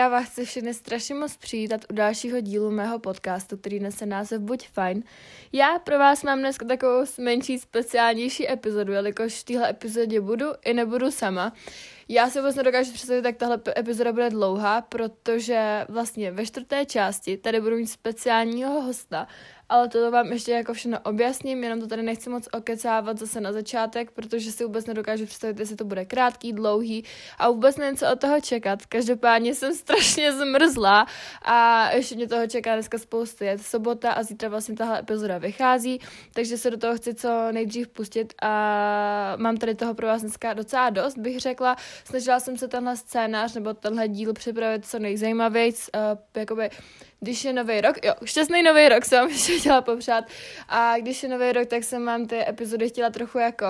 já vás chci všechny strašně moc přijítat u dalšího dílu mého podcastu, který nese název Buď fajn. Já pro vás mám dneska takovou menší, speciálnější epizodu, jelikož v téhle epizodě budu i nebudu sama. Já si vůbec nedokážu představit, jak tahle epizoda bude dlouhá, protože vlastně ve čtvrté části tady budu mít speciálního hosta ale to vám ještě jako všechno objasním, jenom to tady nechci moc okecávat zase na začátek, protože si vůbec nedokážu představit, jestli to bude krátký, dlouhý a vůbec nevím, co od toho čekat. Každopádně jsem strašně zmrzla a ještě mě toho čeká dneska spoustu. Je sobota a zítra vlastně tahle epizoda vychází, takže se do toho chci co nejdřív pustit a mám tady toho pro vás dneska docela dost, bych řekla. Snažila jsem se tenhle scénář nebo tenhle díl připravit co nejzajímavějc, uh, jakoby když je nový rok, jo, šťastný nový rok jsem ještě chtěla popřát. A když je nový rok, tak jsem vám ty epizody chtěla trochu jako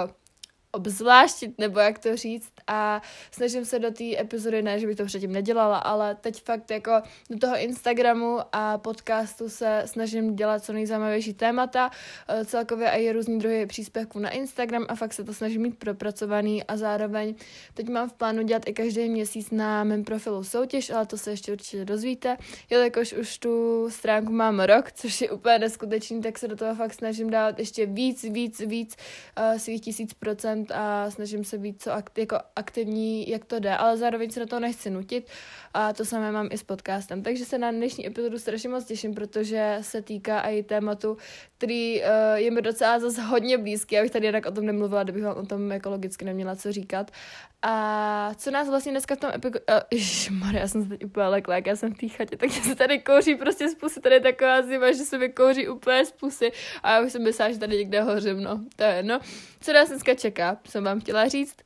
obzvláštit, nebo jak to říct a snažím se do té epizody, ne, že bych to předtím nedělala, ale teď fakt jako do toho Instagramu a podcastu se snažím dělat co nejzajímavější témata, eh, celkově i různý druhy příspěvků na Instagram a fakt se to snažím mít propracovaný a zároveň teď mám v plánu dělat i každý měsíc na mém profilu soutěž, ale to se ještě určitě dozvíte, jelikož už tu stránku mám rok, což je úplně neskutečný, tak se do toho fakt snažím dát ještě víc, víc, víc uh, svých tisíc procent content a snažím se být co akt, jako aktivní, jak to jde, ale zároveň se do toho nechci nutit a to samé mám i s podcastem. Takže se na dnešní epizodu strašně moc těším, protože se týká i tématu, který uh, je mi docela zase hodně blízký, abych tady jinak o tom nemluvila, kdybych vám o tom ekologicky neměla co říkat. A co nás vlastně dneska v tom epiku... Uh, já jsem se teď úplně lekla, jak já jsem v té chatě, takže se tady kouří prostě z pusy, tady je taková zima, že se mi kouří úplně z pusy a já už jsem myslela, že tady někde hořím, no, to je no. Co nás dneska čeká, jsem vám chtěla říct.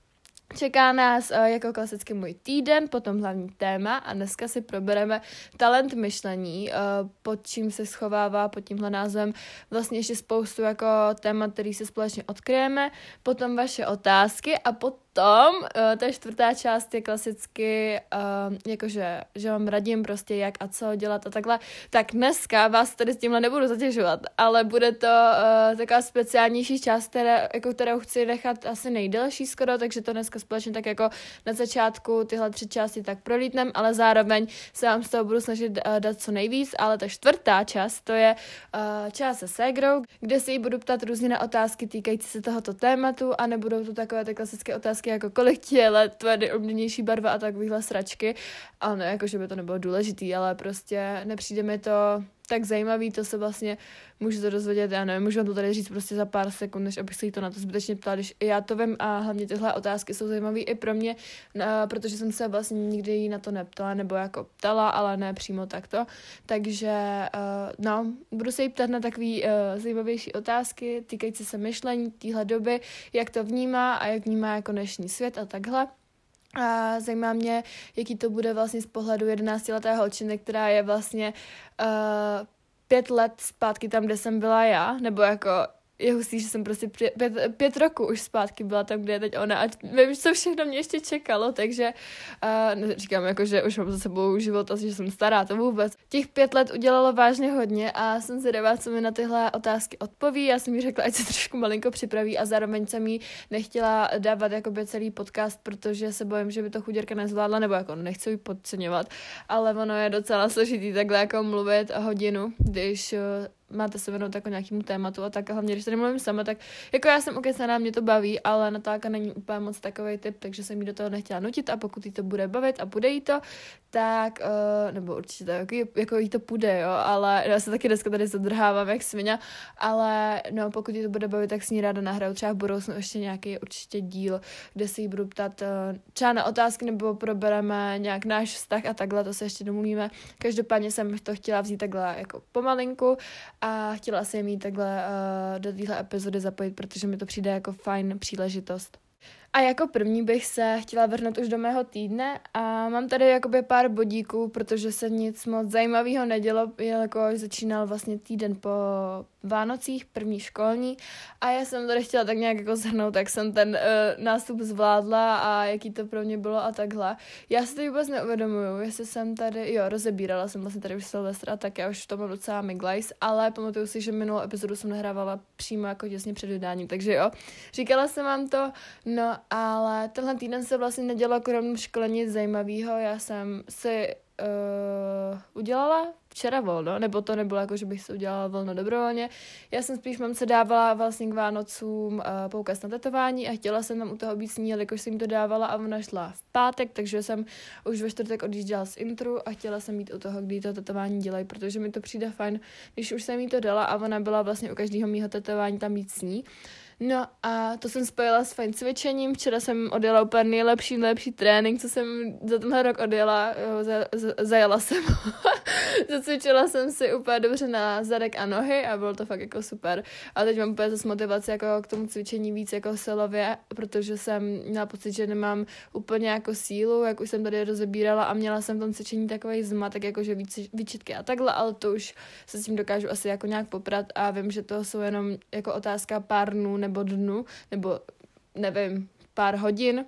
Čeká nás uh, jako klasicky můj týden, potom hlavní téma a dneska si probereme talent myšlení, uh, pod čím se schovává, pod tímhle názvem vlastně ještě spoustu jako témat, který se společně odkryjeme, potom vaše otázky a potom potom, uh, ta čtvrtá část je klasicky, uh, jakože, že vám radím prostě jak a co dělat a takhle, tak dneska vás tady s tímhle nebudu zatěžovat, ale bude to uh, taková speciálnější část, které, jako kterou chci nechat asi nejdelší skoro, takže to dneska společně tak jako na začátku tyhle tři části tak prolítnem, ale zároveň se vám z toho budu snažit uh, dát co nejvíc, ale ta čtvrtá část, to je uh, část se Segrou, kde si ji budu ptát různě na otázky týkající se tohoto tématu a nebudou to takové ty klasické otázky, otázky, jako kolik ti je let, tvoje nejoblíbenější barva a takovýhle sračky. A ne, jako, že by to nebylo důležitý, ale prostě nepřijde mi to tak zajímavý, to se vlastně můžu to dozvědět, já nevím, můžu vám to tady říct prostě za pár sekund, než abych se jí to na to zbytečně ptala, když já to vím a hlavně tyhle otázky jsou zajímavé i pro mě, protože jsem se vlastně nikdy jí na to neptala, nebo jako ptala, ale ne přímo takto, takže uh, no, budu se jí ptat na takové uh, zajímavější otázky týkající se myšlení téhle doby, jak to vnímá a jak vnímá jako dnešní svět a takhle. A zajímá mě, jaký to bude vlastně z pohledu 11-leté holčiny, která je vlastně uh, pět let zpátky tam, kde jsem byla já, nebo jako je hustý, že jsem prostě pět, pět, pět roku už zpátky byla tam, kde je teď ona a vím, co všechno mě ještě čekalo, takže uh, říkám jako, že už mám za sebou život a že jsem stará, to vůbec. Těch pět let udělalo vážně hodně a jsem zvědavá, co mi na tyhle otázky odpoví. Já jsem jí řekla, ať se trošku malinko připraví a zároveň jsem jí nechtěla dávat jakoby celý podcast, protože se bojím, že by to chuděrka nezvládla, nebo jako nechci ji podceňovat, ale ono je docela složitý takhle jako mluvit hodinu, když máte se věnout jako nějakému tématu a tak. A hlavně, když tady mluvím sama, tak jako já jsem ukecaná, mě to baví, ale Natálka není úplně moc takový typ, takže jsem jí do toho nechtěla nutit a pokud jí to bude bavit a bude jí to, tak, uh, nebo určitě tak, jako, jako jí to půjde, jo, ale já se taky dneska tady zadrhávám jak svině, ale no, pokud jí to bude bavit, tak s ní ráda nahraju třeba v budoucnu ještě nějaký určitě díl, kde si jí budu ptat uh, třeba na otázky nebo probereme nějak náš vztah a takhle, to se ještě domluvíme. Každopádně jsem to chtěla vzít takhle jako pomalinku a chtěla jsem mít takhle uh, do téhle epizody zapojit, protože mi to přijde jako fajn příležitost. A jako první bych se chtěla vrhnout už do mého týdne a mám tady jakoby pár bodíků, protože se nic moc zajímavého nedělo, jelikož začínal vlastně týden po Vánocích, první školní a já jsem tady chtěla tak nějak jako zhrnout, jak jsem ten uh, nástup zvládla a jaký to pro mě bylo a takhle. Já si to vůbec neuvědomuju, jestli jsem tady, jo, rozebírala jsem vlastně tady už Silvestra, tak já už to mám docela miglajs, ale pamatuju si, že minulou epizodu jsem nahrávala přímo jako těsně před vydáním, takže jo, říkala jsem vám to, no ale tenhle týden se vlastně nedělo krom školení zajímavého, já jsem si uh, udělala včera volno, nebo to nebylo jako, že bych se udělala volno dobrovolně. Já jsem spíš mamce dávala vlastně k Vánocům uh, poukaz na tetování a chtěla jsem tam u toho být s ní, jakož jsem jim to dávala a ona šla v pátek, takže jsem už ve čtvrtek odjížděla z intru a chtěla jsem mít u toho, kdy to tetování dělají, protože mi to přijde fajn, když už jsem jí to dala a ona byla vlastně u každého mýho tetování tam být s ní. No a to jsem spojila s fajn cvičením. Včera jsem odjela úplně nejlepší, nejlepší trénink, co jsem za tenhle rok odjela. Za, za, zajela jsem. Zacvičila jsem si úplně dobře na zadek a nohy a bylo to fakt jako super. A teď mám úplně zase motivaci jako k tomu cvičení víc jako silově, protože jsem měla pocit, že nemám úplně jako sílu, jak už jsem tady rozebírala a měla jsem v tom cvičení takový zmatek, jakože víc výčitky a takhle, ale to už se s tím dokážu asi jako nějak poprat a vím, že to jsou jenom jako otázka pár dnů nebo dnu, nebo nevím, pár hodin,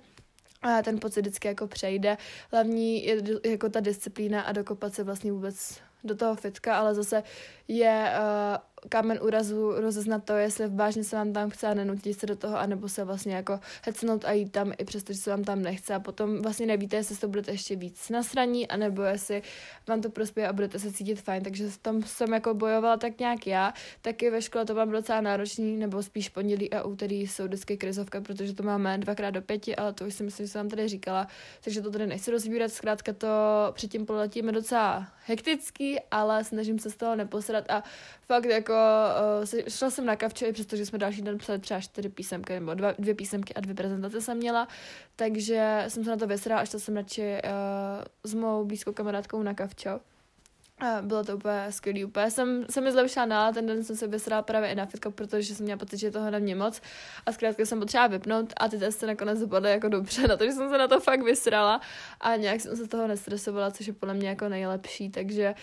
a ten pocit vždycky jako přejde. Hlavní je jako ta disciplína a dokopat se vlastně vůbec do toho fitka, ale zase je uh, kámen úrazu rozeznat to, jestli vážně se vám tam chce a nenutit se do toho, anebo se vlastně jako hecnout a jít tam i přesto, že se vám tam nechce. A potom vlastně nevíte, jestli to budete ještě víc nasraní, anebo jestli vám to prospěje a budete se cítit fajn, takže v tom jsem jako bojovala tak nějak já, taky ve škole to mám docela náročný, nebo spíš pondělí a úterý jsou vždycky krizovka, protože to máme dvakrát do pěti, ale to už si myslím, že jsem vám tady říkala, takže to tady nechci rozbírat, zkrátka to předtím poletíme docela hektický, ale snažím se z toho neposrat a fakt jako uh, šla jsem na kavče, přestože jsme další den psali třeba čtyři písemky, nebo dva, dvě písemky a dvě prezentace jsem měla, takže jsem se na to vysrala a šla jsem radši uh, s mou blízkou kamarádkou na kavčo. A bylo to úplně skvělý, úplně jsem, jsem mi zlepšila nálada, ten den jsem se vysrala právě i na fitko, protože jsem měla pocit, že toho na mě moc a zkrátka jsem potřeba vypnout a ty testy nakonec dopadly jako dobře, na to, že jsem se na to fakt vysrala a nějak jsem se toho nestresovala, což je podle mě jako nejlepší, takže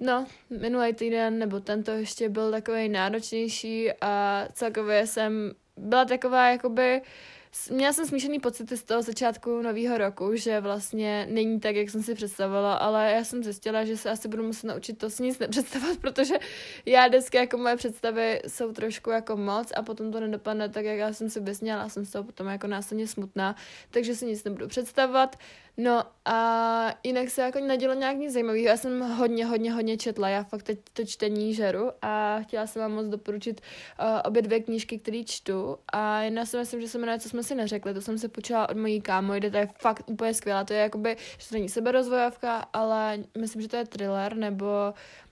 No, minulý týden nebo tento ještě byl takový náročnější a celkově jsem byla taková jakoby Měla jsem smíšený pocity z toho začátku nového roku, že vlastně není tak, jak jsem si představovala, ale já jsem zjistila, že se asi budu muset naučit to si nic nepředstavovat, protože já vždycky jako moje představy jsou trošku jako moc a potom to nedopadne tak, jak já jsem si vysněla a jsem z toho potom jako následně smutná, takže si nic nebudu představovat. No a jinak se jako nedělo nějak nic zajímavého. Já jsem hodně, hodně, hodně četla. Já fakt teď to čtení žeru a chtěla jsem vám moc doporučit uh, obě dvě knížky, které čtu. A jedna si myslím, že se jmenuje Co jsme si neřekli. To jsem se počula od mojí kámojdy. To je fakt úplně skvělá. To je jakoby, že to není seberozvojovka, ale myslím, že to je thriller nebo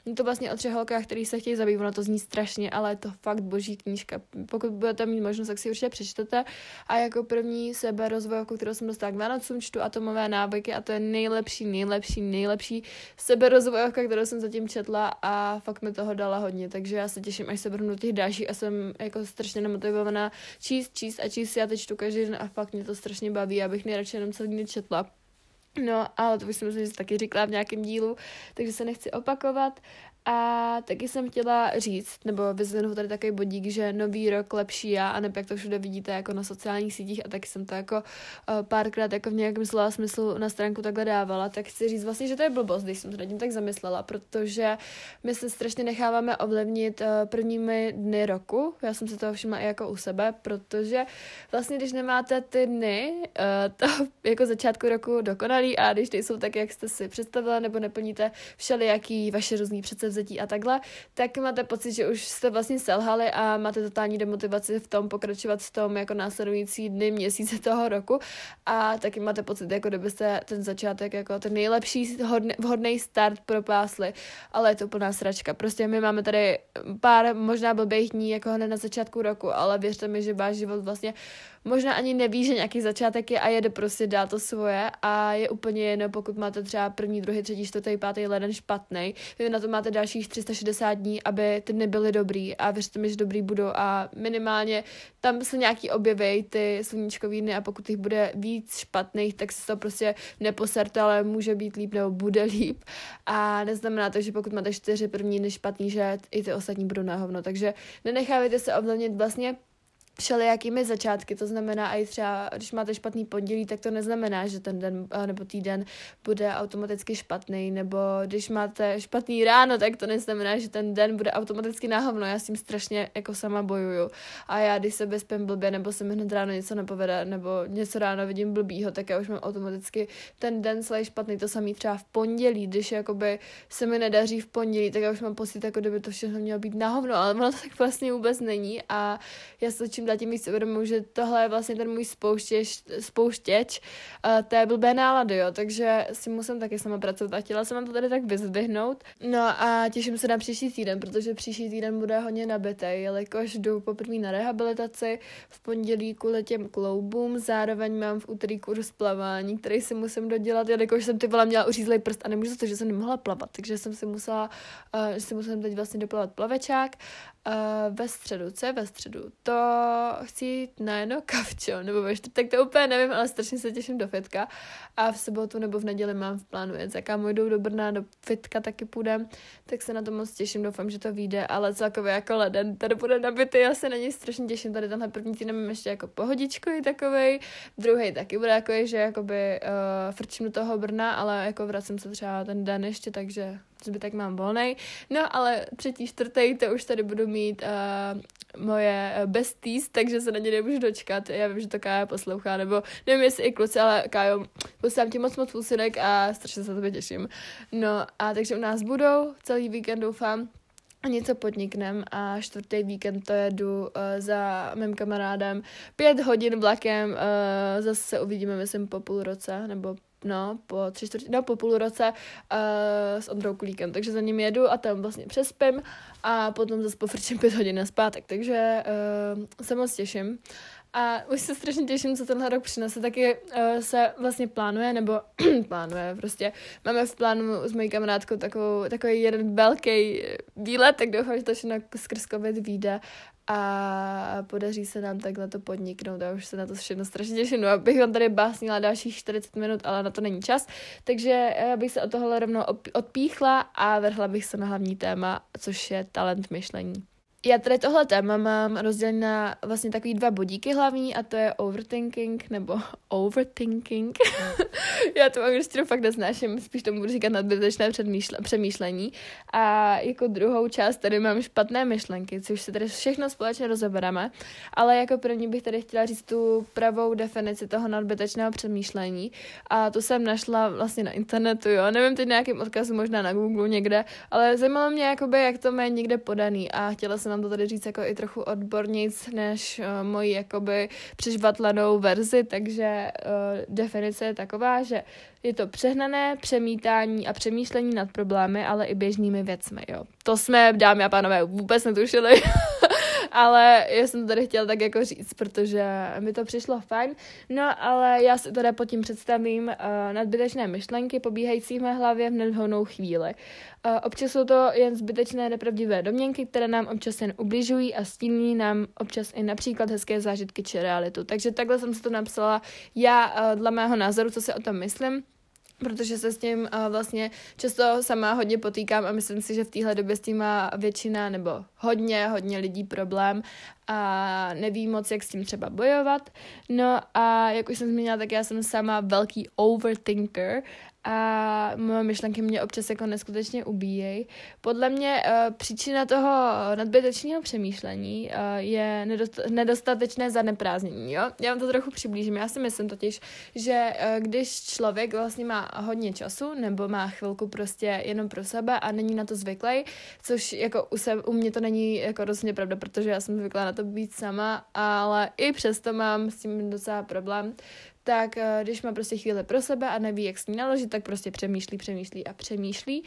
je to vlastně o třech holkách, který se chtějí zabývat, no to zní strašně, ale je to fakt boží knížka. Pokud budete mít možnost, tak si určitě přečtete. A jako první sebe rozvojovku, kterou jsem dostala k Vánocům, čtu atomové návyky a to je nejlepší, nejlepší, nejlepší seberozvojovka, kterou jsem zatím četla a fakt mi toho dala hodně, takže já se těším, až se vrhnu do těch dalších a jsem jako strašně nemotivovaná číst, číst a číst. Já teď čtu každý den a fakt mě to strašně baví, abych nejradši jenom celý den četla. No, ale to už jsem si taky říkala v nějakém dílu, takže se nechci opakovat. A taky jsem chtěla říct, nebo vyzvenu tady takový bodík, že nový rok lepší já, a nebo jak to všude vidíte jako na sociálních sítích a taky jsem to jako uh, párkrát jako v nějakém slova smyslu na stránku takhle dávala, tak chci říct vlastně, že to je blbost, když jsem se nad tím tak zamyslela, protože my se strašně necháváme ovlivnit uh, prvními dny roku, já jsem se toho všimla i jako u sebe, protože vlastně když nemáte ty dny uh, to jako začátku roku dokonalý a když nejsou tak, jak jste si představila, nebo neplníte všelijaký vaše různý předsevzetí, převzetí a takhle, tak máte pocit, že už jste vlastně selhali a máte totální demotivaci v tom pokračovat v tom jako následující dny, měsíce toho roku a taky máte pocit, jako kdybyste ten začátek jako ten nejlepší vhodný start propásli, ale je to plná sračka. Prostě my máme tady pár možná blbých dní jako hned na začátku roku, ale věřte mi, že váš život vlastně možná ani neví, že nějaký začátek je a jede prostě dál to svoje a je úplně jedno, pokud máte třeba první, druhý, třetí, čtvrtý, pátý leden špatný. Vy na to máte dalších 360 dní, aby ty dny byly dobrý a věřte mi, že dobrý budou a minimálně tam se nějaký objeví ty sluníčkový dny a pokud jich bude víc špatných, tak se to prostě neposerte, ale může být líp nebo bude líp a neznamená to, že pokud máte čtyři první dny špatný, že i ty ostatní budou na hovno, takže nenechávejte se ovlivnit vlastně všelijakými začátky, to znamená i třeba, když máte špatný pondělí, tak to neznamená, že ten den nebo týden bude automaticky špatný, nebo když máte špatný ráno, tak to neznamená, že ten den bude automaticky náhovno, já s tím strašně jako sama bojuju. A já když se bezpem blbě, nebo se mi hned ráno něco nepovede, nebo něco ráno vidím blbýho, tak já už mám automaticky ten den celý špatný, to samý třeba v pondělí, když jakoby se mi nedaří v pondělí, tak já už mám pocit, jako kdyby to všechno mělo být náhovno, ale ono to tak vlastně vůbec není. A já se čím dál tím víc uvědomuji, že tohle je vlastně ten můj spouštěč, spouštěč uh, té blbé nálady, jo, takže si musím taky sama pracovat a chtěla jsem to tady tak vyzdvihnout. No a těším se na příští týden, protože příští týden bude hodně nabitý, jelikož jdu poprvé na rehabilitaci v pondělí kvůli těm kloubům, zároveň mám v úterý kurz plavání, který si musím dodělat, jelikož jsem ty měla uřízlej prst a nemůžu to, že jsem nemohla plavat, takže jsem si musela, uh, si musím teď vlastně doplavat plavečák Uh, ve středu, co je ve středu? To chci jít na jedno kavčo, nebo ve čtvrtek, to úplně nevím, ale strašně se těším do fitka. A v sobotu nebo v neděli mám v plánu jet za kámo jdou do Brna, do fitka taky půjdem, tak se na to moc těším, doufám, že to vyjde, ale celkově jako leden, tady bude nabitý, já se na něj strašně těším, tady tenhle první týden mám ještě jako pohodičkový takovej, druhý taky bude jako, že jakoby uh, frčím do toho Brna, ale jako vracím se třeba ten den ještě, takže zbytek mám volný. No ale třetí, čtvrtý, to už tady budu mít uh, moje besties, takže se na ně nemůžu dočkat. Já vím, že to Kája poslouchá, nebo nevím, jestli i kluci, ale Kájo, posílám ti moc moc pusinek a strašně se to těším. No a takže u nás budou celý víkend, doufám něco podniknem a čtvrtý víkend to jedu uh, za mým kamarádem pět hodin vlakem, uh, zase se uvidíme, myslím, po půl roce, nebo no, po tři čtvrtě, no, po půl roce uh, s Ondrou Kulíkem, takže za ním jedu a tam vlastně přespím a potom zase pofrčím pět hodin na zpátek, takže uh, se moc těším. A už se strašně těším, co tenhle rok přinese. Taky uh, se vlastně plánuje, nebo plánuje prostě. Máme v plánu s mojí kamarádkou takovou, takový jeden velký výlet, tak doufám, že to všechno skrz COVID vyjde a podaří se nám takhle to podniknout a už se na to všechno strašně těším. No, abych vám tady básnila dalších 40 minut, ale na to není čas, takže eh, bych se od tohohle rovnou odpíchla a vrhla bych se na hlavní téma, což je talent myšlení. Já tady tohle téma mám rozdělené na vlastně takový dva bodíky hlavní a to je overthinking nebo overthinking. Já to angličtinu fakt neznáším, spíš tomu budu říkat nadbytečné přemýšlení. A jako druhou část tady mám špatné myšlenky, což se tady všechno společně rozebereme, ale jako první bych tady chtěla říct tu pravou definici toho nadbytečného přemýšlení a to jsem našla vlastně na internetu, jo, nevím teď nějakým odkazu, možná na Google někde, ale zajímalo mě jakoby, jak to má někde podaný a chtěla jsem vám to tady říct jako i trochu odbornic než uh, moji jakoby přežvatlanou verzi, takže uh, definice je taková, že je to přehnané přemítání a přemýšlení nad problémy, ale i běžnými věcmi, jo. To jsme, dámy a pánové, vůbec netušili. ale já jsem to tady chtěla tak jako říct, protože mi to přišlo fajn. No, ale já si teda pod tím představím uh, nadbytečné myšlenky pobíhající v mé hlavě v nedvhodnou chvíli. Uh, občas jsou to jen zbytečné nepravdivé domněnky, které nám občas jen ubližují a stíní nám občas i například hezké zážitky či realitu. Takže takhle jsem si to napsala já uh, dle mého názoru, co si o tom myslím protože se s tím uh, vlastně často sama hodně potýkám a myslím si, že v téhle době s tím má většina nebo hodně, hodně lidí problém a neví moc, jak s tím třeba bojovat. No a jak už jsem zmínila, tak já jsem sama velký overthinker a moje myšlenky mě občas jako neskutečně ubíjejí. Podle mě uh, příčina toho nadbytečného přemýšlení uh, je nedost- nedostatečné zaneprázdnění. Jo? Já vám to trochu přiblížím. Já si myslím totiž, že uh, když člověk vlastně má hodně času nebo má chvilku prostě jenom pro sebe a není na to zvyklý, což jako u, se, u mě to není jako rozhodně pravda, protože já jsem zvyklá na to být sama, ale i přesto mám s tím docela problém, tak eh, když má prostě chvíli pro sebe a neví, jak s ní naložit, tak prostě přemýšlí, přemýšlí a přemýšlí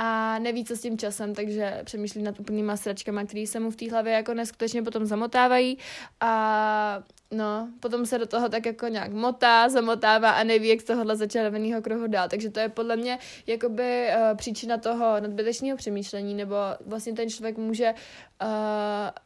a neví, co s tím časem, takže přemýšlí nad úplnýma sračkama, které se mu v té hlavě jako neskutečně potom zamotávají a no, potom se do toho tak jako nějak motá, zamotává a neví, jak z tohohle začarovaného kruhu dál. Takže to je podle mě jakoby uh, příčina toho nadbytečného přemýšlení, nebo vlastně ten člověk může uh,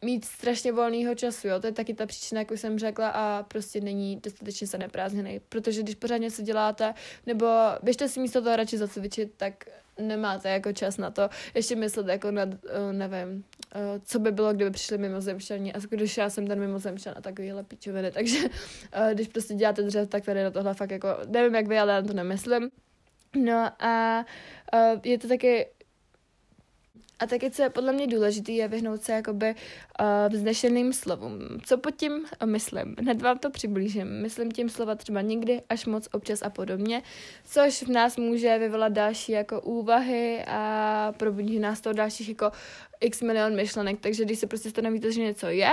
mít strašně volného času, jo. To je taky ta příčina, jak už jsem řekla, a prostě není dostatečně zaneprázdněný. Protože když pořád něco děláte, nebo běžte si místo toho radši zacvičit, tak nemáte jako čas na to ještě myslet jako nad, uh, nevím, uh, co by bylo, kdyby přišli mimozemšťani a když já jsem ten mimozemšťan a takovýhle píčoviny, takže uh, když prostě děláte dřev, tak tady na tohle fakt jako, nevím jak vy, ale já to nemyslím. No a uh, je to taky a taky, co je podle mě důležité, je vyhnout se jakoby uh, vznešeným slovům. Co pod tím uh, myslím? Hned vám to přiblížím. Myslím tím slova třeba někdy, až moc, občas a podobně, což v nás může vyvolat další jako úvahy a probudí nás to dalších jako x milion myšlenek. Takže když se prostě stanovíte, že něco je,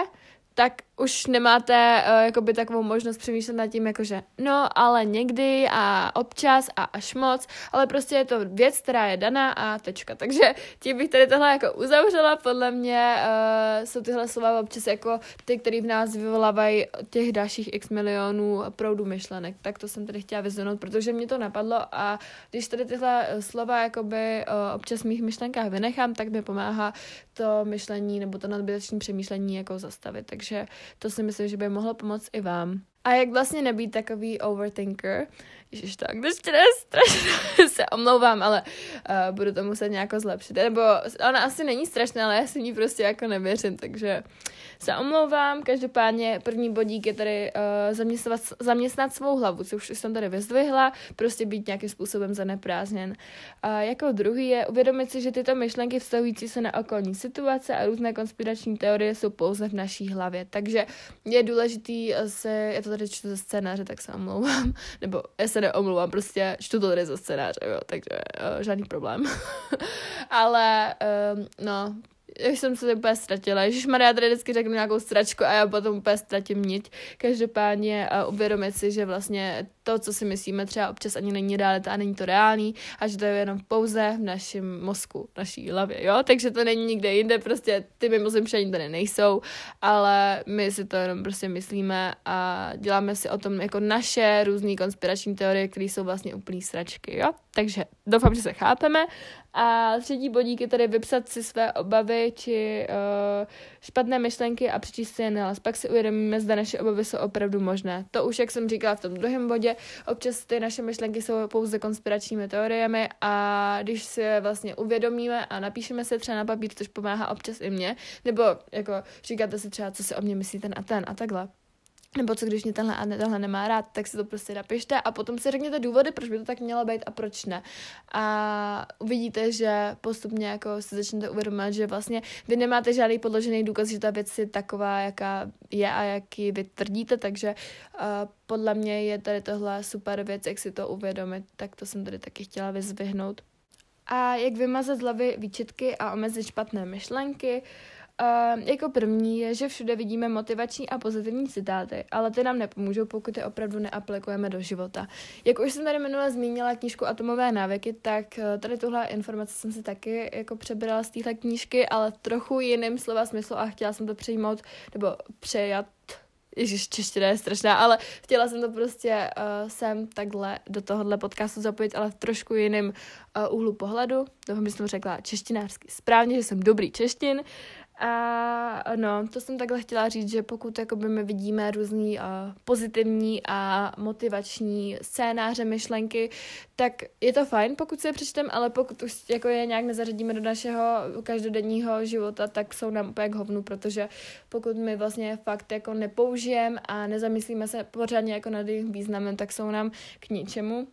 tak už nemáte uh, jakoby takovou možnost přemýšlet nad tím, jakože no, ale někdy a občas a až moc, ale prostě je to věc, která je daná a tečka. Takže tím bych tady tohle jako uzavřela, podle mě uh, jsou tyhle slova občas jako ty, které v nás vyvolávají těch dalších x milionů proudů myšlenek. Tak to jsem tady chtěla vyzvinout, protože mě to napadlo a když tady tyhle slova jakoby uh, občas v mých myšlenkách vynechám, tak mi pomáhá to myšlení nebo to nadbytečné přemýšlení jako zastavit. Takže to si myslím, že by mohlo pomoct i vám. A jak vlastně nebýt takový overthinker, Ježiš, tak ještě ne, strašně se omlouvám, ale uh, budu to muset nějak zlepšit. Nebo ona asi není strašná, ale já si ní prostě jako nevěřím, takže se omlouvám. Každopádně první bodík je tady uh, zaměstnat, zaměstnat svou hlavu, co už jsem tady vyzdvihla, prostě být nějakým způsobem zaneprázdněn. Uh, jako druhý je uvědomit si, že tyto myšlenky vztahující se na okolní situace a různé konspirační teorie jsou pouze v naší hlavě. Takže je důležitý se, já to tady čtu ze scénáře, tak se omlouvám, nebo já se neomlouvám, prostě čtu to tady ze scénáře, jo, takže uh, žádný problém. Ale, um, no, už jsem se úplně ztratila. Ježíš Maria tady vždycky řeknu nějakou stračku a já potom úplně ztratím niť. Každopádně uh, uvědomit si, že vlastně to, co si myslíme, třeba občas ani není realita a není to reálný a že to je jenom pouze v našem mozku, naší hlavě, jo? Takže to není nikde jinde, prostě ty mimozemšení tady nejsou, ale my si to jenom prostě myslíme a děláme si o tom jako naše různé konspirační teorie, které jsou vlastně úplný sračky, jo? Takže doufám, že se chápeme. A třetí bodík je tady vypsat si své obavy či uh, špatné myšlenky a přečíst si je nahlas. Pak si uvědomíme, zda naše obavy jsou opravdu možné. To už, jak jsem říkala v tom druhém bodě, občas ty naše myšlenky jsou pouze konspiračními teoriemi a když si je vlastně uvědomíme a napíšeme se třeba na papír, což pomáhá občas i mně, nebo jako říkáte si třeba, co si o mě myslí ten a ten a takhle nebo co když mě tenhle a tenhle nemá rád, tak si to prostě napište a potom si řekněte důvody, proč by to tak mělo být a proč ne. A uvidíte, že postupně jako si začnete uvědomovat, že vlastně vy nemáte žádný podložený důkaz, že ta věc je taková, jaká je a jaký vy tvrdíte, takže uh, podle mě je tady tohle super věc, jak si to uvědomit, tak to jsem tady taky chtěla vyzvihnout. A jak vymazat z hlavy výčitky a omezit špatné myšlenky, uh, Uh, jako první je, že všude vidíme motivační a pozitivní citáty, ale ty nám nepomůžou, pokud je opravdu neaplikujeme do života. Jak už jsem tady minule zmínila knížku Atomové návyky, tak uh, tady tuhle informace jsem si taky jako přebrala z téhle knížky, ale trochu jiným slova smyslu a chtěla jsem to přejmout, nebo přejat Ježiš, čeština je strašná, ale chtěla jsem to prostě uh, sem takhle do tohohle podcastu zapojit, ale v trošku jiném uh, úhlu pohledu. Doufám, že jsem řekla češtinářsky správně, že jsem dobrý češtin. A no, to jsem takhle chtěla říct, že pokud jakoby my vidíme různý uh, pozitivní a motivační scénáře, myšlenky, tak je to fajn, pokud si je přečtem, ale pokud už jako je nějak nezařadíme do našeho každodenního života, tak jsou nám úplně k hovnu, protože pokud my vlastně fakt jako nepoužijeme a nezamyslíme se pořádně jako nad jejich významem, tak jsou nám k ničemu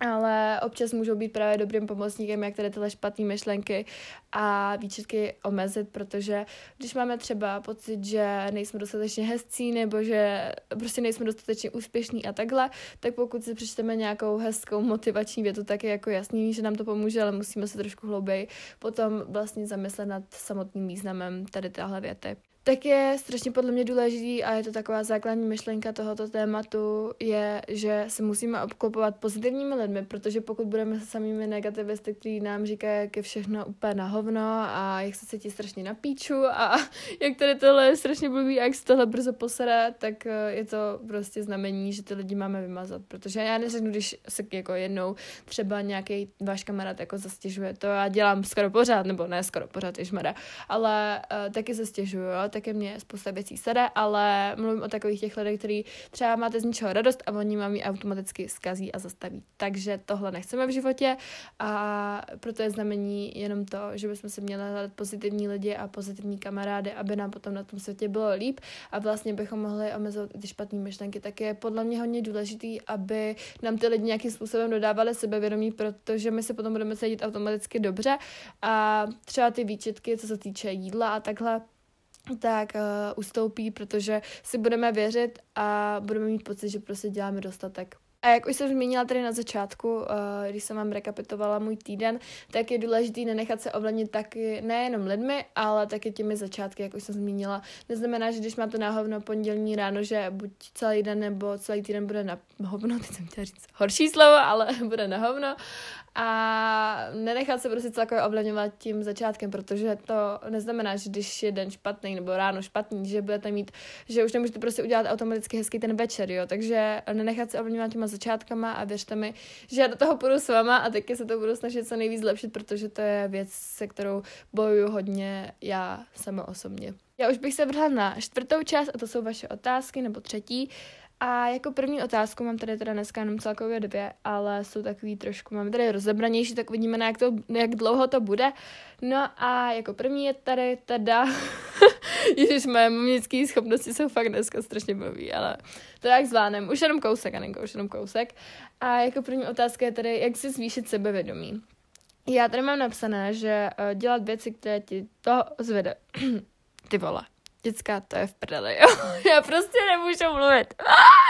ale občas můžou být právě dobrým pomocníkem, jak tady tyhle špatné myšlenky a výčitky omezit, protože když máme třeba pocit, že nejsme dostatečně hezcí nebo že prostě nejsme dostatečně úspěšní a takhle, tak pokud si přečteme nějakou hezkou motivační větu, tak je jako jasný, že nám to pomůže, ale musíme se trošku hlouběji potom vlastně zamyslet nad samotným významem tady téhle věty tak je strašně podle mě důležitý a je to taková základní myšlenka tohoto tématu, je, že se musíme obklopovat pozitivními lidmi, protože pokud budeme se samými negativisty, kteří nám říkají, jak je všechno úplně na hovno a jak se cítí strašně na píču a jak tady tohle je strašně blbý a jak se tohle brzo posere, tak eh, je to prostě znamení, že ty lidi máme vymazat, protože já neřeknu, když se jako jednou třeba nějaký váš kamarád jako zastěžuje, to já dělám skoro pořád, nebo ne skoro pořád, ježmara, ale uh, taky se stěžuju, jo? také mě spousta věcí sede, ale mluvím o takových těch lidech, kteří třeba máte z ničeho radost a oni vám ji automaticky zkazí a zastaví. Takže tohle nechceme v životě a proto je znamení jenom to, že bychom se měli hledat pozitivní lidi a pozitivní kamarády, aby nám potom na tom světě bylo líp a vlastně bychom mohli omezovat i ty špatné myšlenky. Tak je podle mě hodně důležitý, aby nám ty lidi nějakým způsobem dodávali sebevědomí, protože my se potom budeme cítit automaticky dobře a třeba ty výčitky, co se týče jídla a takhle, tak uh, ustoupí, protože si budeme věřit a budeme mít pocit, že prostě děláme dostatek. A jak už jsem zmínila tady na začátku, eh, když jsem vám rekapitovala můj týden, tak je důležité nenechat se ovlivnit taky nejenom lidmi, ale taky těmi začátky, jak už jsem zmínila. Neznamená, že když máte náhovno pondělní ráno, že buď celý den nebo celý týden bude na hovno, teď jsem chtěla říct horší slovo, ale bude na hovno, a nenechat se prostě celkově ovlivňovat tím začátkem, protože to neznamená, že když je den špatný nebo ráno špatný, že budete mít, že už nemůžete prostě udělat automaticky hezký ten večer, jo, takže nenechat se ovlivňovat těma začátkama a věřte mi, že já do toho půjdu s váma a taky se to budu snažit co nejvíc zlepšit, protože to je věc, se kterou bojuju hodně já sama osobně. Já už bych se vrhla na čtvrtou část a to jsou vaše otázky, nebo třetí. A jako první otázku mám tady teda dneska jenom celkově dvě, ale jsou takový trošku, máme tady rozebranější, tak uvidíme, jak, to, jak dlouho to bude. No a jako první je tady teda, Ježiš, moje mimické schopnosti jsou fakt dneska strašně baví, ale to jak zvládnem, už jenom kousek, Anenko, už jenom kousek. A jako první otázka je tady, jak si zvýšit sebevědomí. Já tady mám napsané, že uh, dělat věci, které ti to zvede. Ty vole dětská, to je v prdeli, jo. Já prostě nemůžu mluvit.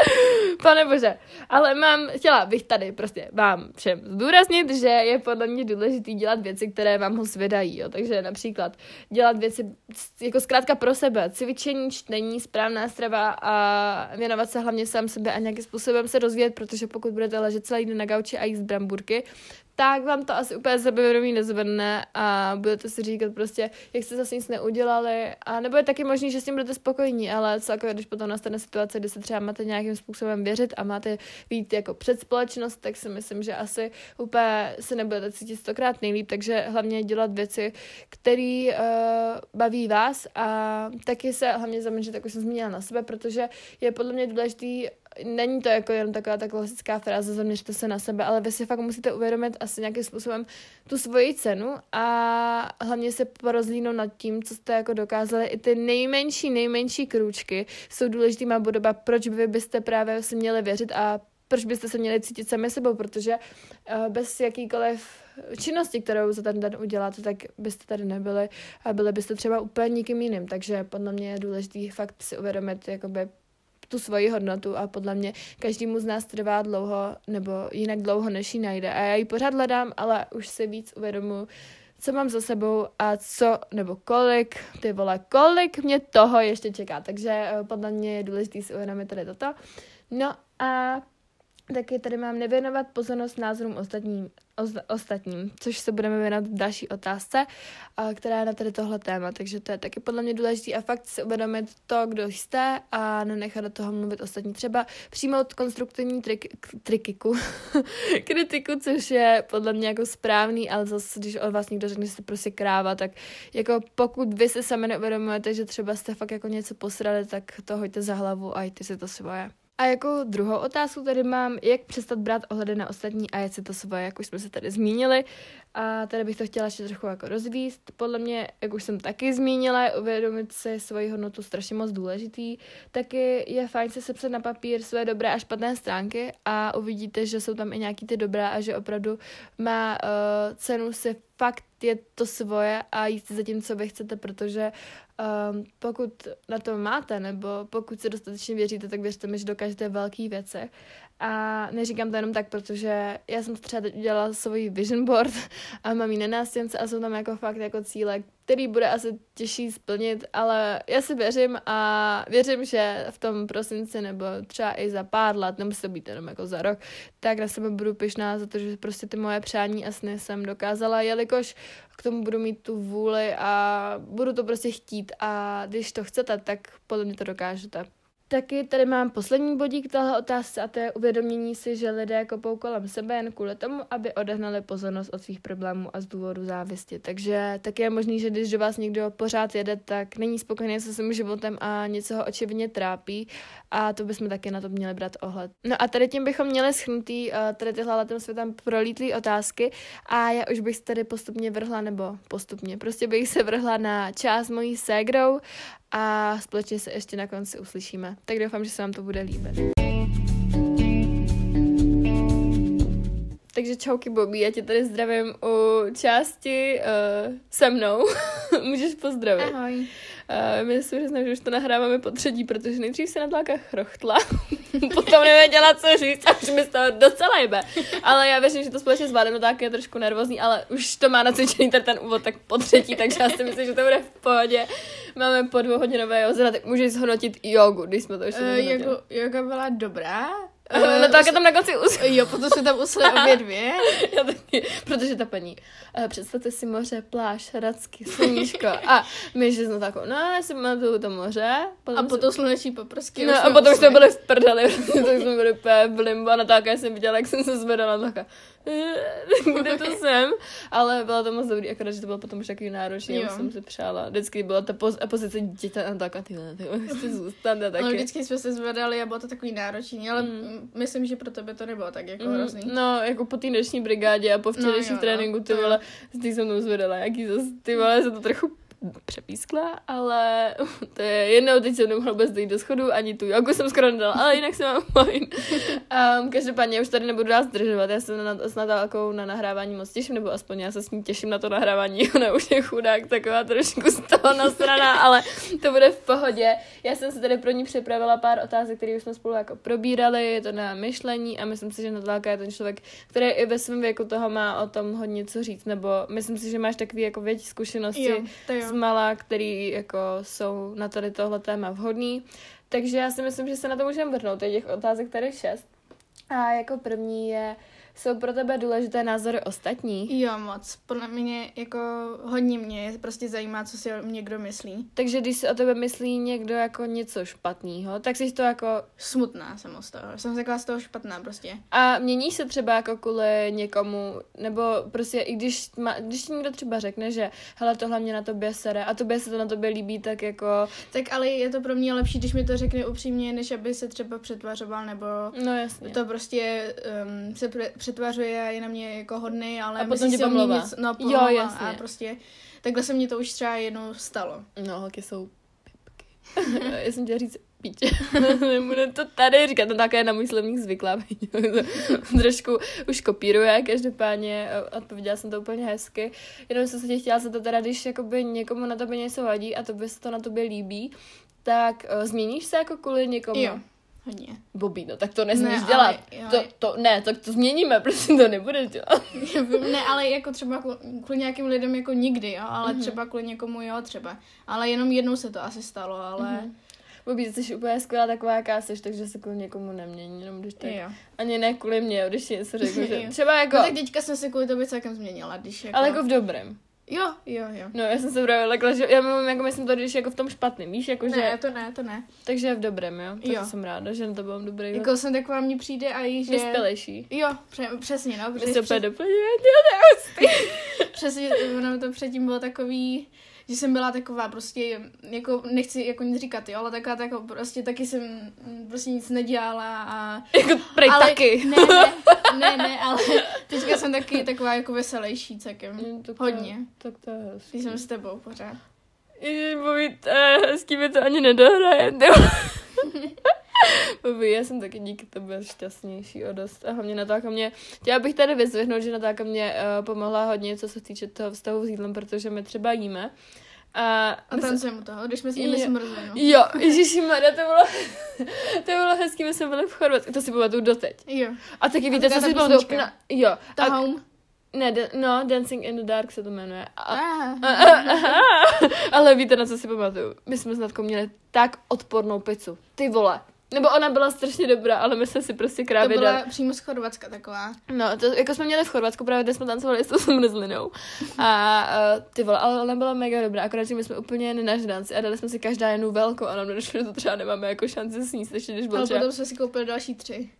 Pane bože. Ale mám, chtěla bych tady prostě vám všem zdůraznit, že je podle mě důležité dělat věci, které vám ho zvedají, jo. Takže například dělat věci jako zkrátka pro sebe, cvičení, čtení, správná strava a věnovat se hlavně sám sebe a nějakým způsobem se rozvíjet, protože pokud budete ležet celý den na gauči a jíst bramburky, tak vám to asi úplně sebevědomí nezvedne a budete si říkat prostě, jak jste zase nic neudělali. A nebo je taky možný, že s tím budete spokojení, ale celkově, když potom nastane situace, kdy se třeba máte nějakým způsobem věřit a máte být jako před společnost, tak si myslím, že asi úplně se nebudete cítit stokrát nejlíp, takže hlavně dělat věci, které uh, baví vás. A taky se hlavně zaměřit, jako jsem zmínila na sebe, protože je podle mě důležitý není to jako jen taková ta klasická fráze zaměřte se na sebe, ale vy si fakt musíte uvědomit asi nějakým způsobem tu svoji cenu a hlavně se porozlínout nad tím, co jste jako dokázali. I ty nejmenší, nejmenší krůčky jsou důležitýma bodoba, proč vy byste právě si měli věřit a proč byste se měli cítit sami sebou, protože uh, bez jakýkoliv činnosti, kterou za ten den uděláte, tak byste tady nebyli a byli byste třeba úplně nikým jiným. Takže podle mě je důležité fakt si uvědomit, jakoby, tu svoji hodnotu a podle mě každému z nás trvá dlouho nebo jinak dlouho, než ji najde. A já ji pořád hledám, ale už se víc uvědomuji, co mám za sebou a co, nebo kolik, ty vole, kolik mě toho ještě čeká. Takže eh, podle mě je důležité si uvědomit tady toto. No a taky tady mám nevěnovat pozornost názorům ostatním, ostatním, což se budeme věnovat v další otázce, která je na tady tohle téma, takže to je taky podle mě důležité a fakt si uvědomit to, kdo jste a nenechat do toho mluvit ostatní. Třeba přijmout konstruktivní trik, trikiku, kritiku, což je podle mě jako správný, ale zase, když od vás někdo řekne, že jste prostě kráva, tak jako pokud vy se sami neuvědomujete, že třeba jste fakt jako něco posrali, tak to hoďte za hlavu a jděte si to svoje. A jako druhou otázku tady mám, jak přestat brát ohledy na ostatní a jak si to svoje, jak už jsme se tady zmínili. A tady bych to chtěla ještě trochu jako rozvíst. Podle mě, jak už jsem taky zmínila, je uvědomit si svoji hodnotu strašně moc důležitý. Taky je fajn se sepsat na papír své dobré a špatné stránky a uvidíte, že jsou tam i nějaký ty dobré a že opravdu má uh, cenu si fakt je to svoje a jít za tím, co vy chcete, protože um, pokud na to máte, nebo pokud se dostatečně věříte, tak věřte mi, že dokážete velké věci. A neříkám to jenom tak, protože já jsem třeba teď udělala svůj vision board a mám ji na nástěnce a jsou tam jako fakt jako cíle, který bude asi těžší splnit, ale já si věřím a věřím, že v tom prosinci nebo třeba i za pár let, nemusí to být jenom jako za rok, tak na sebe budu pyšná za to, že prostě ty moje přání a sny jsem dokázala, jelikož k tomu budu mít tu vůli a budu to prostě chtít a když to chcete, tak podle mě to dokážete. Taky tady mám poslední bodík tohle otázce a to je uvědomění si, že lidé kopou kolem sebe jen kvůli tomu, aby odehnali pozornost od svých problémů a z důvodu závisti. Takže taky je možný, že když do vás někdo pořád jede, tak není spokojený se svým životem a něco ho očividně trápí a to bychom taky na to měli brát ohled. No a tady tím bychom měli schnutý uh, tady tyhle letem světem prolítlý otázky a já už bych se tady postupně vrhla, nebo postupně, prostě bych se vrhla na část mojí ségrou a společně se ještě na konci uslyšíme. Tak doufám, že se vám to bude líbit. Takže čauky Bobby, já tě tady zdravím u části uh, se mnou. Můžeš pozdravit. Ahoj. Uh, my si přiznám, že už to nahráváme po třetí, protože nejdřív se Natálka chrochtla, potom nevěděla, co říct a už mi z toho docela jebe. Ale já věřím, že to společně zvládne, tak je trošku nervózní, ale už to má nacvičený tady ten úvod tak po třetí, takže já si myslím, že to bude v pohodě. Máme po dvouhodinové jozera, tak můžeš zhodnotit jogu, když jsme to ještě Uh, jako, yoga byla dobrá. Uh, Natálka tam na konci us... Jo, potom jsme tam usli obě dvě. Já taky, protože ta paní, uh, představte si moře, pláž, hradsky, sluníčko a my, že jsme takovou, no, já si pamatuju to moře. A potom sluneční paprsky. No a potom usli. jsme byli v prdeli, protože jsme byli úplně v limbo a Natálka, já jsem viděla, jak jsem se zvedala, "Eh, kde to jsem? Ale bylo to moc dobrý, akorát, že to bylo potom už takový náročný, já jsem si přála. Vždycky byla ta poz, pozice dítěte a ty vole, ty chci zůstat a No, taky. vždycky jsme se zvedali a bylo to takový náročný, ale Mm. myslím, že pro tebe to nebylo tak jako Mm, hrozný. No, jako po té noční brigádě a po včerejším No, jo, no, tréninku, ty vole, ty jsem tam zvedala, jaký zas, ty vole, se to trochu přepískla, ale to je jednou, teď jsem nemohla vůbec dojít do schodu, ani tu jogu jsem skoro nedala, ale jinak jsem mám fajn. Um, každopádně už tady nebudu dál zdržovat, já se na, s Natálkou na nahrávání moc těším, nebo aspoň já se s ní těším na to nahrávání, ona už je chudák, taková trošku z toho nasraná, ale to bude v pohodě. Já jsem se tady pro ní připravila pár otázek, které už jsme spolu jako probírali, je to na myšlení a myslím si, že Natálka je ten člověk, který i ve svém věku toho má o tom hodně co říct, nebo myslím si, že máš takový jako větší zkušenosti Jo, z mala, který jako jsou na tady tohle téma vhodný. Takže já si myslím, že se na to můžeme vrhnout. Je těch otázek tady šest. A jako první je, jsou pro tebe důležité názory ostatních? Jo, moc. Podle mě jako hodně mě prostě zajímá, co si o mě kdo myslí. Takže když si o tebe myslí někdo jako něco špatného, tak jsi to jako... Smutná jsem z toho. Jsem taková z toho špatná prostě. A měníš se třeba jako kvůli někomu, nebo prostě i když, ma, když ti někdo třeba řekne, že hele, tohle mě na tobě sere a tobě se to na tobě líbí, tak jako... Tak ale je to pro mě lepší, když mi to řekne upřímně, než aby se třeba přetvařoval, nebo No jasně. to prostě um, se pre- přetvařuje a je na mě jako hodný, ale A potom tě mě pomlouvá. nic, no, Jo, jasně. A prostě takhle se mně to už třeba jednou stalo. No, holky jsou pipky. Já jsem chtěla říct pítě. Nebudu to tady říkat, to také na můj slovník zvyklá. To Trošku už kopíruje, každopádně eh, odpověděla jsem to úplně hezky. Jenom jsem se tě chtěla se to teda, když jakoby někomu na tobě něco vadí a tobě se to na tobě líbí, tak uh, změníš se jako kvůli někomu? Jo, hodně. Bobí, no tak to nesmíš Ne, dělat. ale- jo. To, to, ne, tak to změníme, prostě to nebudeš dělat. ne, ale jako třeba kvůli, nějakým lidem jako nikdy, jo, ale Mhm. mm-hmm. třeba kvůli někomu, jo, třeba. Ale jenom jednou se to asi stalo, ale Mhm. Bobí, jsi úplně skvělá taková, jaká jsi, takže se kvůli někomu nemění, jenom když tak. jo. Ani ne kvůli mě, když něco řeknu, že třeba jako, No tak teďka jsem se kvůli tobě celkem změnila, když jako... ale jako v dobrém. Jo, jo, jo. No, já jsem se právě lekla, že já mluvím, jako myslím to, když jako v tom špatném, víš, jako že, Ne, to ne, to ne. takže v dobrém, jo, tak Jo. jsem ráda, že na to mám dobrý, jako, jsem taková, mně přijde a i, že... vyspělejší. Jo, pře- přesně, no. Vy Protože se přes, úplně doplňujete, přesně, ono to předtím bylo takový, že jsem byla taková prostě, jako nechci jako nic říkat, jo, ale taková jako prostě taky jsem prostě nic nedělala a... jako prej ale, taky. Ne, ne, ne, ne, ale teďka jsem taky taková jako veselější celkem. Mm, tak to- Hodně. Tak to je hezký. Jsem s tebou pořád. Ježiš, je hezký, mi to ani nedohraje, Bobby, já jsem taky díky tobě šťastnější o dost. A hlavně Natálka mě, chtěla bych tady vyzvihnout, že Natálka mě uh, pomohla hodně, co se týče toho vztahu s jídlem, protože my třeba jíme. A, A tancujeme toho, když jsme si měli Jo. smrzlinu. Jo, Ježíši Maria, to bylo, to bylo hezký, my jsme byli v Chorvatsku, to si pamatuju doteď. Jo. A taky víte, co taková si pamatuju? Na, jo. Ta A, home. ne, da, no, Dancing in the Dark se to jmenuje. A, Ah. ale víte, na co si pamatuju? My jsme s Natkou měli tak odpornou pizzu. Ty vole. Nebo ona byla strašně dobrá, ale my jsme si prostě To krávě byla dali. přímo z Chorvatska taková. No, to jako jsme měli v Chorvatsku, právě kde jsme tancovali s tou zmrzlinou. A uh, ty vole, ale ona byla mega dobrá, akorát, že my jsme úplně nenažranci a dali jsme si každá jednu velkou a nám nedošlo, že to třeba nemáme jako šanci sníst, ještě když byl Ale třeba. potom jsme si koupili další tři.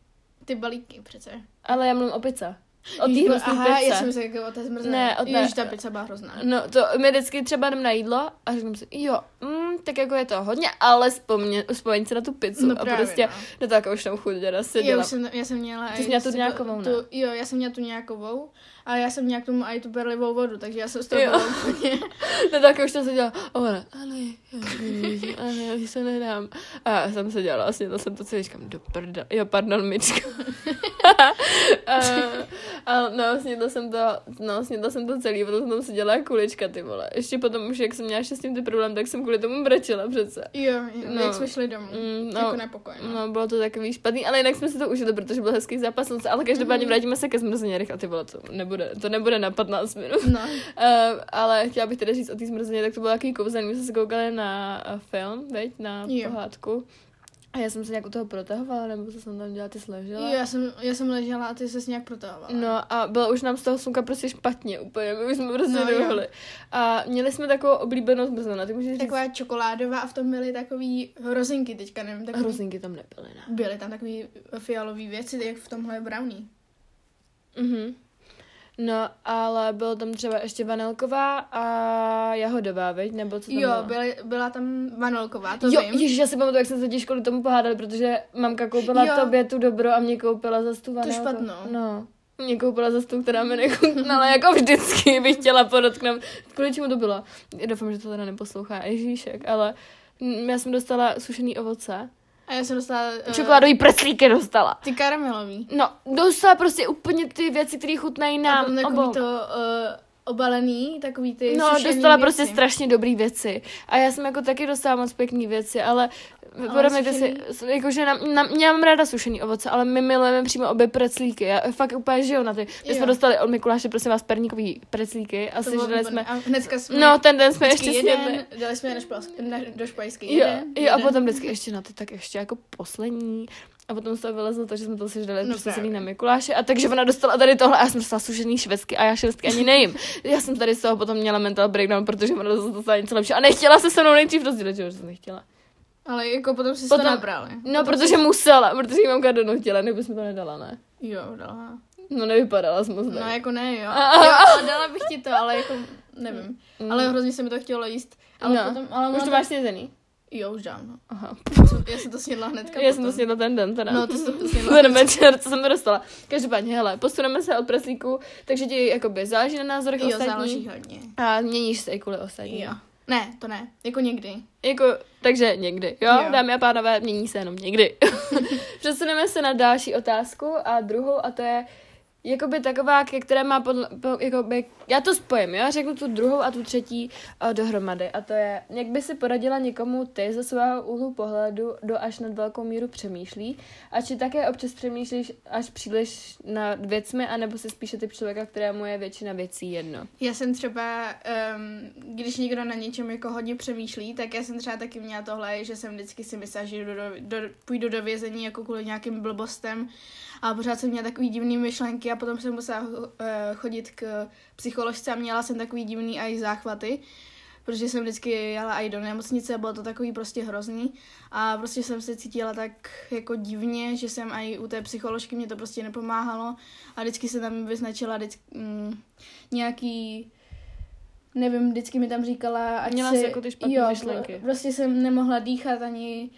Ty balíky přece. Ale já mluvím o pizza. O té hrozný Aha, pizze. já jsem si jako o té zmrzlené. Ne, o té- Ježiš, ta pizza byla hrozná. No, to my vždycky třeba jdem na jídlo a řeknu si, jo, mm, tak jako je to hodně, ale vzpomeň, vzpomeň si na tu pizzu. No a právě, prostě, no. no tak už tam chuděra Já, seděla. už jsem, já jsem měla... Ty jsi měla tu nějakovou, ne? tu, Jo, já jsem měla tu nějakovou a já jsem měla k tomu i tu perlivou vodu, takže já jsem z toho Jo. úplně... No tak už tam seděla, a ona, ale, já, já se nedám. A já jsem seděla a snědla jsem to celý, říkám, do prda, jo, pardon, myčka. a, a, no, snědla jsem to, no, snědla jsem to celý, potom jsem tam seděla jako kulička, ty vole. Ještě potom už, jak jsem měla ještě s tím ty problém, tak jsem kvůli tomu brečela přece. Jo, jo No. jak jsme šli domů. Mm, No, jako nepokoj. No. No, bylo to takový špatný, ale jinak jsme si to užili, protože byl hezký zápas, slunce, ale každopádně Mhm. vrátíme se ke zmrzlině rychle, ty vole, to nebude, to nebude na 15 minut. no. Uh, ale chtěla bych teda říct o té zmrzlině, tak to bylo takový kouzelný, my jsme se koukali na uh, film, veď, na Jo. pohádku. A já jsem se nějak u toho protahovala, nebo co jsem tam dělala, ty jsi ležela. Jo, já jsem, já jsem ležela a ty se nějak protahovala. No a bylo už nám z toho slunka prostě špatně úplně, my už jsme prostě No, nemohli. A měli jsme takovou oblíbenou zmrzlinu, ty můžeš říct, Taková čokoládová a v tom byly takový hrozinky teďka, nevím, takový... hrozinky tam nebyly, ne? Byly tam takový fialové věci, jak v tomhle brownie. Mhm. No, ale bylo tam třeba ještě vanilková a jahodová, veď? Nebo co tam Jo, bylo? byly, byla tam vanilková, to jo, vím. ježiš, já si pamatuju, jak jsme se těžko tomu pohádali, protože mamka koupila Jo. tobě tu dobro a mě koupila za tu vanilku. špatnou. No. Mě koupila za tu, která mi nechutnala, jako vždycky bych chtěla podotknout. Kvůli čemu to bylo? Já doufám, že to teda neposlouchá Ježíšek, ale já jsem dostala sušený ovoce. A já jsem dostala... Uh, Čokoládový preclíky dostala. Ty karamelový. No, dostala prostě úplně ty věci, které chutnají A nám takový obou. to uh, obalený, takový ty No, dostala věci. prostě strašně dobrý věci. A já jsem jako taky dostala moc pěkný věci, ale podobně si, jakože nám, nám, já mám ráda sušený ovoce, ale my milujeme přímo obě preclíky. Já fakt úplně žiju na ty. My Jo. jsme dostali od Mikuláše, prosím vás, perníkový preclíky a sežrali jsme... A hnedka jsme... No, ten den jsme ještě jeden, snědli. dali jsme je na na, do špajsky. Jo, jeden, jo, a jeden. potom vždycky ještě na ty, tak ještě jako poslední. A potom z toho vylezlo to, že jsme to sežrali No právě. na Mikuláše. A takže ona dostala tady tohle a já jsem dostala sušený švestky a já švestky ani nejím. Já jsem tady z toho potom měla mental breakdown, protože ona dostala něco lepšího. A nechtěla se se mnou nejdřív rozdělit, že jsem nechtěla. Ale jako potom si Potom- to nabrali. No, protože musela, protože jí mamka donutila, nebo jsme to nedala, ne? Jo, dala. No, nevypadala jsem moc No jako ne, jo. A- jo ale dala bych ti to, ale jako nevím. Mm. Ale hrozně se mi to chtělo jíst. Ale No. potom, ale Už to máš snězený? Jo, už dávno. Aha. Já jsem to snědla hnedka Já jsem to potom. snědla ten den teda. No, ty jsi to snědla. Ten večer, co jsem to dostala. Každopádně, hele, posuneme se od preslíku, takže ti jakoby záleží na názorech Jo, ostatní. záleží hodně. A měníš se i kvůli ostatní. Jo. Ne, to ne. Jako někdy. Jako, takže někdy, jo? Jo. jo. Dámy a pánové, mění se jenom někdy. Přesuneme se na další otázku a druhou a to je jakoby taková, ke které má podle, po, jakoby, já to spojím, jo? Řeknu tu druhou a tu třetí uh, dohromady a to je, jak by si poradila někomu ty ze svého úhlu pohledu do až nad velkou míru přemýšlí a či také občas přemýšlíš až příliš nad věcmi, anebo si spíše typ člověka, kterému je většina věcí jedno. Já jsem třeba, um, když někdo na něčem jako hodně přemýšlí, tak já jsem třeba taky měla tohle, že jsem vždycky si myslela, že jdu do, do, půjdu do vězení jako kvůli nějakým blbostem a pořád jsem měla takový divný myšlenky a potom jsem musela uh, chodit k psycholožce a měla jsem takový divný i záchvaty, protože jsem vždycky jela i do nemocnice a bylo to takový prostě hrozný a prostě jsem se cítila tak jako divně, že jsem i u té psycholožky mě to prostě nepomáhalo a vždycky se tam vyznačila vždycky, mm, nějaký nevím, vždycky mi tam říkala, ať Měla jsi jako ty špatné jo, myšlenky. prostě jsem nemohla dýchat ani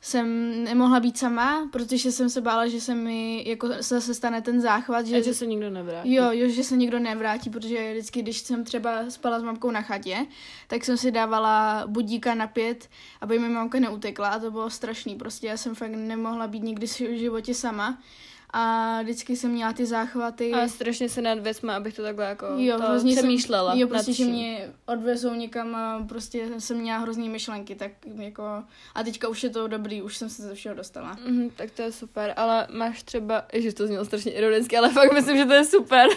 jsem nemohla být sama, protože jsem se bála, že se mi jako zase stane ten záchvat, Že, že, že se nikdo nevrátí. Jo, jo, že se nikdo nevrátí, protože vždycky, když jsem třeba spala s mamkou na chatě, tak jsem si dávala budíka na pět, aby mi mamka neutekla a to bylo strašný. Prostě já jsem fakt nemohla být nikdy v životě sama a vždycky jsem měla ty záchvaty. A strašně se nad věcma, abych to takhle jako Jo, to hrozně jsem- přemýšlela. Jo, nad prostě, že mě odvezou někam a prostě jsem měla hrozný myšlenky, tak jako... A teďka už je to dobrý, už jsem se ze všeho dostala. Mhm, tak to je super, ale máš třeba, že to znělo strašně ironicky, ale fakt myslím, že to je super.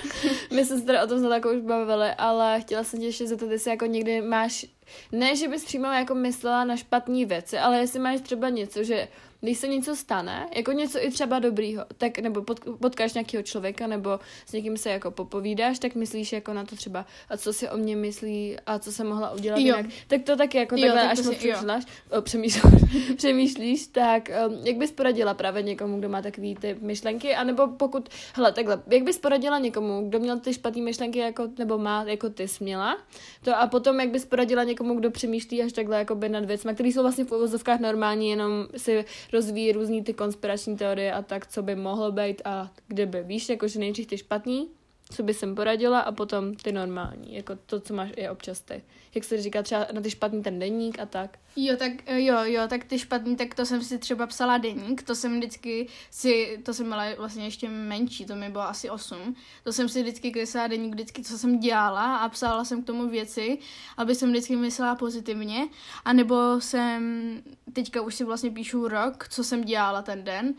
My jsme se teda o tom za už bavili, ale chtěla jsem tě ještě zeptat, jestli jako někdy máš, ne, že bys přímo jako myslela na špatné věci, ale jestli máš třeba něco, že když se něco stane, jako něco i třeba dobrýho, tak nebo pot, potkáš nějakého člověka, nebo s někým se jako popovídáš, tak myslíš jako na to třeba, a co si o mě myslí, a co se mohla udělat jo. jinak. Tak to taky jako jo, takhle, tak až moc přemýšláš, přemýšláš, přemýšlíš, tak um, jak bys poradila právě někomu, kdo má takový ty myšlenky, anebo pokud, hele, takhle, jak bys poradila někomu, kdo měl ty špatné myšlenky, jako, nebo má, jako ty směla, to a potom jak bys poradila někomu, kdo přemýšlí až takhle jako by nad věcmi, které jsou vlastně v uvozovkách normální, jenom si rozvíjí různý ty konspirační teorie a tak, co by mohlo být a kde by. Víš, jakože nejdřív ty špatný, co by jsem poradila a potom ty normální, jako to, co máš i občas ty. Jak se říká třeba na ty špatný ten denník a tak. Jo, tak jo, jo, tak ty špatný, tak to jsem si třeba psala denník, to jsem vždycky si, to jsem měla vlastně ještě menší, to mi bylo asi 8, to jsem si vždycky kreslila denník, vždycky, co jsem dělala a psala jsem k tomu věci, aby jsem vždycky myslela pozitivně, a nebo jsem, teďka už si vlastně píšu rok, co jsem dělala ten den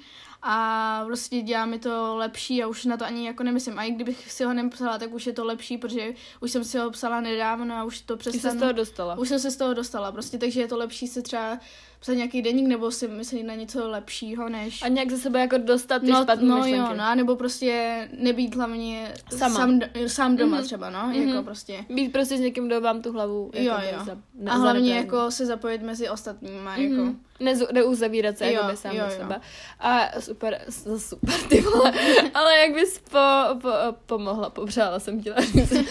a prostě dělá mi to lepší a už na to ani jako nemyslím. A i kdybych si ho nepsala, tak už je to lepší, protože už jsem si ho psala nedávno a už to přestanu. Už se z toho dostala. Už jsem se z toho dostala, prostě, takže je to lepší se třeba psat nějaký deník nebo si myslet na něco lepšího, než... A nějak ze sebe jako dostat ty no, špatné no, myšlenky. jo, no, nebo prostě nebýt hlavně Sama. sám, sám doma Mhm. třeba, no, Mhm. jako prostě. Být prostě s někým, kdo vám tu hlavu jako Jo, jo. Za, A hlavně jako se zapojit mezi ostatníma, Mhm. jako. Nezu, neuzavírat se Jo, jako by sám jo, do jo. sebe. A super, super, ty vole. Ale jak bys po, po, pomohla, popřála jsem chtěla říct. uh,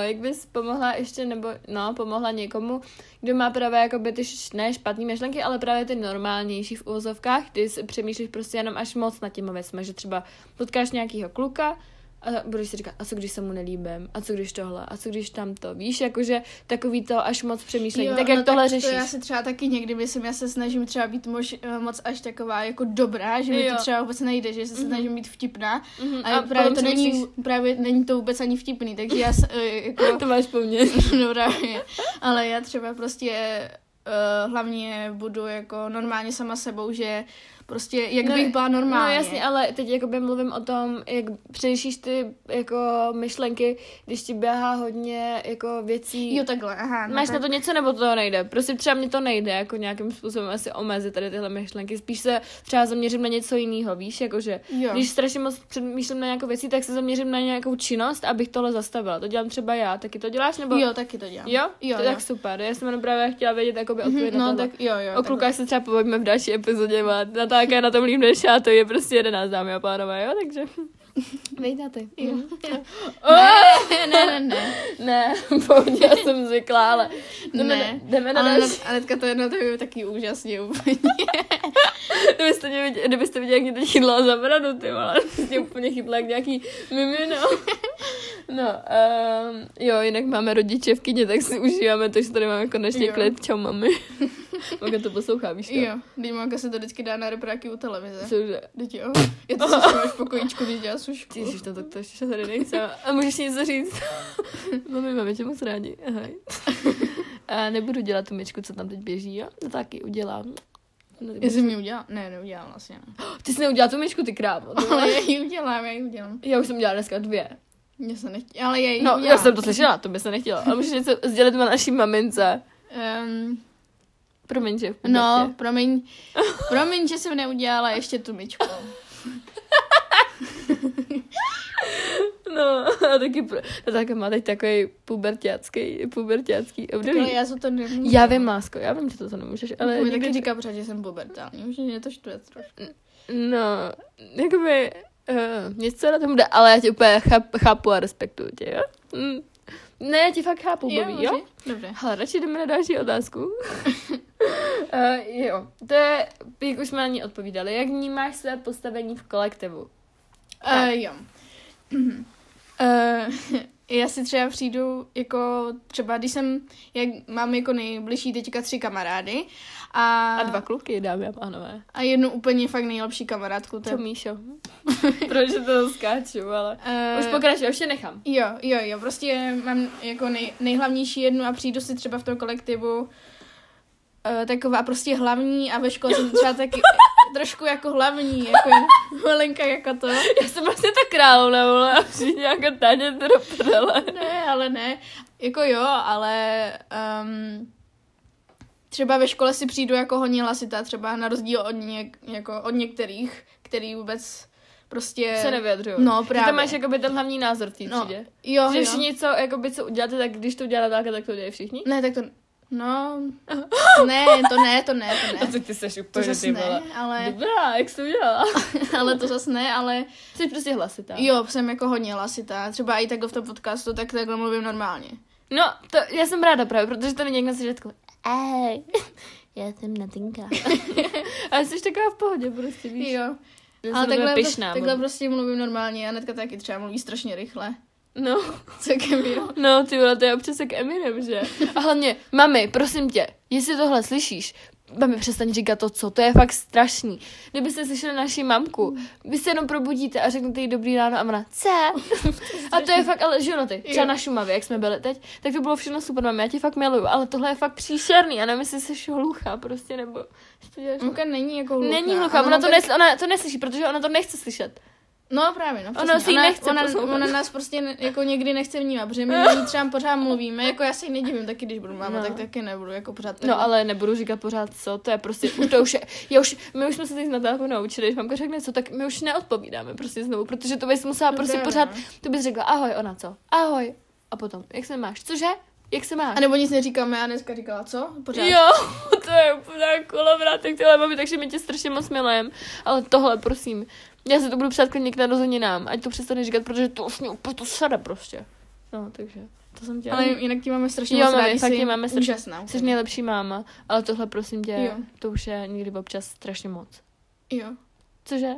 jak bys pomohla ještě, nebo no, pomohla někomu, kdo má právě jako by ty ne špatné myšlenky, ale právě ty normálnější v úvozovkách, kdy si přemýšlíš prostě jenom až moc nad těma věcmi, že třeba potkáš nějakýho kluka, a budeš si říkat, a co když se mu nelíbím, a co když tohle, a co když tamto, víš, jakože takový to až moc přemýšlení, tak jak no tohle tak řešíš? To já se třeba taky někdy myslím, já se snažím třeba být mož, eh, moc až taková jako dobrá, že mi Jo. to třeba vůbec nejde, že se Mhm. snažím být vtipná Mhm, a, právě to není, přemýšlíš- právě není to vůbec ani vtipný, takže já s- eh, jako, To máš po mně. no právě, ale já třeba prostě uh, hlavně budu jako normálně sama sebou, že prostě jak No, bych byla normálně. No jasně, ale teď jakoby mluvím o tom, jak přeřešíš ty jako myšlenky, když ti běhá hodně jako věcí. Jo, takhle, aha. no Máš tak. na to něco, nebo to nejde? Prostě třeba mě to nejde, jako nějakým způsobem asi omezit tady tyhle myšlenky. Spíš se třeba zaměřím na něco jiného, víš, jakože Jo. když strašně moc přemýšlím na nějakou věci, tak se zaměřím na nějakou činnost, abych tohle zastavila. To dělám třeba já, taky to děláš, nebo? Jo, taky to dělám. Jo? Jo, to jo. tak super. Já jsem jenom právě chtěla vědět, jakoby odpověď Mhm, na No, tak jo, jo. O klukách se třeba povíme v další epizodě, má Natálka je na tom líp než já, to je prostě jedenáct, dámy a pánové, jo, takže... Vejď na ty. Jo. Mhm. Ne, ne, ne, ne. Ne, pohodě, já jsem zvyklá, ale jdeme, Ne. jdeme na Ale další. Anet- Anetka to jedno to je taky úžasně úplně. Kdybyste, mě viděli, kdybyste viděli, jak mě teď chytla za bradu, ty vole, mě úplně chytla jak nějaký mimino. No, um, jo, jinak máme rodiče v kyně, tak si užíváme to, že tady máme konečně Jo. klid. Čau, mami. Moga to poslouchá, víš to? Jo, když máka se to vždycky dá na repráky u televize. Cože? Teď jo. Já to až v pokojíčku, když dělá sušku. Ty jsi to, tak to ještě tady nejsem. A můžeš něco říct? Mami, máme tě moc rádi. Ahoj. A nebudu dělat tu myčku, co tam teď běží, jo? To taky udělám. No, Já jsem ji udělala? Ne, neudělala vlastně. Ne. Ty jsi neudělala tu myčku, ty krávo. Ale já ji udělám, já ji udělám. Já už jsem dělala dneska dvě. Mně se nechtěla, ale já ji No, já jsem to slyšela, to by se nechtěla. Ale můžeš něco sdělit na naší mamince. Um, Promiň, že no, promiň, promiň, že jsem neudělala ještě tu myčku. No, a taky, pro... a taky má teď takový puberťácký, puberťácký období. Ale já to nemůžu. Já vím, lásko, já vím, že to, to nemůžeš, ale někdy... taky říká pořád, že jsem pubertální. Už mě to štve trošku. No, jakoby, uh, něco na tom jde, ale já tě úplně cháp, chápu a respektuju tě, jo? Mm. Ne, já tě fakt chápu, Bobby, jo? Dobře. Ale radši jdeme na další otázku. uh, jo, to je, jak už jsme na ní odpovídali, jak vnímáš své postavení v kolektivu? Uh, jo. Uh, já si třeba přijdu, jako třeba když jsem, jak mám jako nejbližší teďka tři kamarády a, A dva kluky, dámy a pánové. a jednu úplně fakt nejlepší kamarádku. To Co, je, Míšo? Proč to skáču, ale... uh, Už pokračuj, už tě nechám. Jo, jo, jo, prostě mám jako nej, nejhlavnější jednu a přijdu si třeba v tom kolektivu uh, taková prostě hlavní a ve škole jsem třeba taky trošku jako hlavní, jako malinka jako to. Já jsem vlastně ta královna, vole, a všichni jako táně to. Ne, ale ne. Jako jo, ale um, třeba ve škole si přijdu jako hodně hlasitá, třeba na rozdíl od, něk, jako od některých, který vůbec prostě... Se nevyjadřuju. No, Že právě. tam máš jakoby ten hlavní názor v té No, třídě. Jo, že jo. všichni, co, jakoby, co uděláte, tak když to udělá Natálka, tak to udělají všichni? Ne, tak to... No, ne, to ne, to ne, to A ne. ty, ty seš To úplně ty ne, ale, Dobrá, jak jsi to udělala? ale to zase ne, ale Jsi prostě hlasitá. jo, jsem jako hodně hlasitá. Třeba i takhle v tom podcastu, tak takhle mluvím normálně. No, to, já jsem ráda právě, protože to není jak na začátku. Ej, já jsem Natinka. A jsi taková v pohodě prostě, víš. Jo. Já Ale takhle, pyšná. takhle mluvím. prostě mluvím normálně a Netka taky třeba mluví strašně rychle. No, Co Kemiro? no, ty vole, to je občas jak Eminem, že? A hlavně, mami, prosím tě, jestli tohle slyšíš, mami, přestaň říkat to, co, to je fakt strašný. Kdybyste slyšeli naši mamku, vy se jenom probudíte a řeknete jí dobrý ráno a ona, co? A to je fakt, ale že no ty, třeba na Šumavě, jak jsme byli teď, tak to bylo všechno super, mami, já tě fakt miluju, ale tohle je fakt příšerný, já nevím, jestli jsi hluchá prostě, nebo Mamka není jako hluchá. Není hluchá, ona to, nes, ona to neslyší, protože ona to nechce slyšet. No právě, no. Ona přesně. si ji ona, nechce ona, poslouchat. ona, nás prostě ne, jako někdy nechce vnímat, protože my ní třeba pořád mluvíme, jako já se jí nedivím taky, když budu máma, No. tak taky nebudu jako pořád takhle. No ale nebudu říkat pořád co, to je prostě, už to už je, já už, my už jsme se teď na Natálku naučili, když mamka řekne co, tak my už neodpovídáme prostě znovu, protože to bys musela No prostě právě, pořád, no. to bys řekla ahoj, ona co, ahoj, a potom, jak se máš, cože, jak se máš? A nebo nic neříkáme a dneska říkala, co? Pořád. Jo, to je úplně kolovrátek tyhle mami, takže my tě strašně moc milujem. Ale tohle, prosím, já se to budu přát klidně k narozeninám, ať to přestane říkat, protože to už mě úplně to sere prostě. No, takže to jsem tě. Ale jinak ti máme strašně Jo, moc mami, rádi, fakt jsi máme strašně- úžasná. Jsi nejlepší máma, ale tohle prosím tě, Jo. to už je někdy občas strašně moc. Jo. Cože?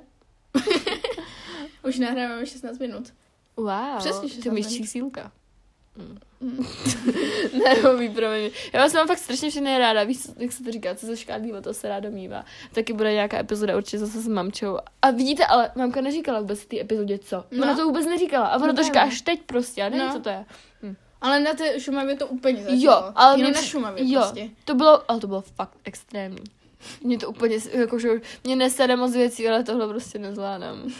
Už nahráváme 16 minut. Wow, Přesně ty 16 umíš minut. čísílka. Mm. ne, promiň. Já vás mám fakt strašně všechny ráda, víš, jak se to říká, co se škádlí, o to se ráda mívá. Taky bude nějaká epizoda určitě zase s mamčou. A vidíte, ale mamka neříkala vůbec v té epizodě co. Ona No. to vůbec neříkala. A ona No to říká až teď prostě, já nevím, No. co to je. Ale na té Šumavě to úplně začalo. Jo, ale Jenom na Šumavě jo. prostě. To bylo, ale to bylo fakt extrémní. Mě to úplně, jakože mě nesede moc věcí, ale tohle prostě nezvládám.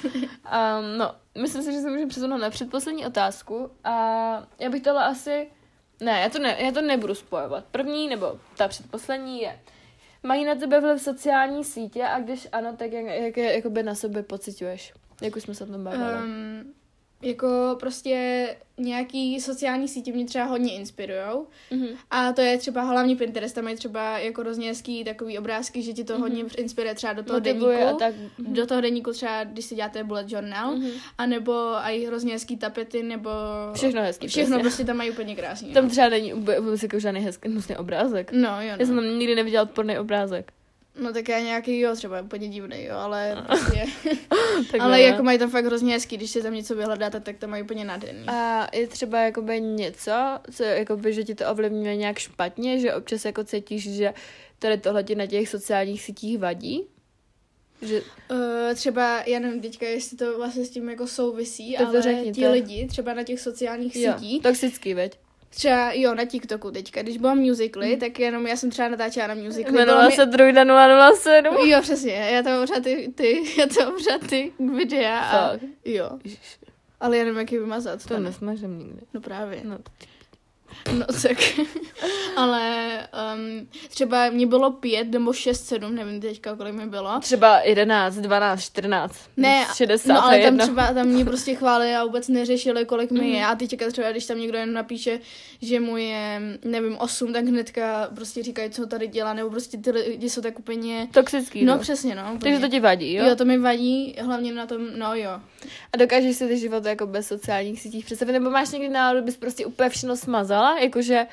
Um, no, myslím si, že se můžeme přesunout na předposlední otázku a já bych tohle asi, ne, já to, ne, já to nebudu spojovat. První nebo ta předposlední je, mají na tebe vliv sociální sítě a když ano, tak jak, jak je jakoby na sobě pocituješ? Jak už jsme se o tom bavili. Um, jako prostě nějaký sociální sítě mě třeba hodně inspirujou. Mhm. A to je třeba hlavně Pinterest, tam mají třeba jako hrozně hezký takový obrázky, že ti to hodně inspiruje třeba do toho Motivuje deníku. a tak. Do toho deníku třeba, když si děláte bullet journal, Mhm. a nebo i hrozně hezký tapety, nebo... Všechno hezký. Všechno prostě. prostě tam mají úplně krásný. Tam no. třeba není vůbec jako žádný hezký, hnusný obrázek. No, jo, Já jsem no. tam nikdy neviděla odporný obrázek. No tak já nějaký, jo, třeba úplně divný, jo, ale prostě... Tak ale ne. jako mají tam fakt hrozně hezký, když si tam něco vyhledáte, tak to mají úplně nádherný. A je třeba jakoby něco, co jakoby, že ti to ovlivňuje nějak špatně, že občas jako cítíš, že tady tohle ti na těch sociálních sítích vadí? Že, Uh, třeba, já nevím teďka, jestli to vlastně s tím jako souvisí, Tak to ale řekněte. ti lidi třeba na těch sociálních jo, sítích, toxický, veď? Třeba jo, na TikToku teďka, když byla musically, tak jenom já jsem třeba natáčela na musically. Jmenovala bylo se Drojda 007. mi... Jo, přesně, já tam pořád ty, ty, já tam pořád ty videa a Fakt. jo, ale já nevím, jak je vymazat. to ne. nesmažem nikdy. No právě. No. No tak. Ale um, třeba mě bylo pět nebo šest, sedm, nevím teďka, kolik mi bylo. Třeba 11, 12, 14, Ne, 60 no ale tam třeba tam mě prostě chválili a vůbec neřešili, kolik mi Mhm. je. A teďka třeba, když tam někdo jen napíše, že mu je, nevím, osm, tak hnedka prostě říkají, co tady dělá, nebo prostě ty lidi jsou tak úplně... Toxický, No no. přesně, no. Úplně. Takže to ti vadí, jo? jo? to mi vadí, hlavně na tom, no jo. A dokážeš si ty život jako bez sociálních sítích představit? Nebo máš někdy náladu, bys prostě úplně všechno smazala? Jakože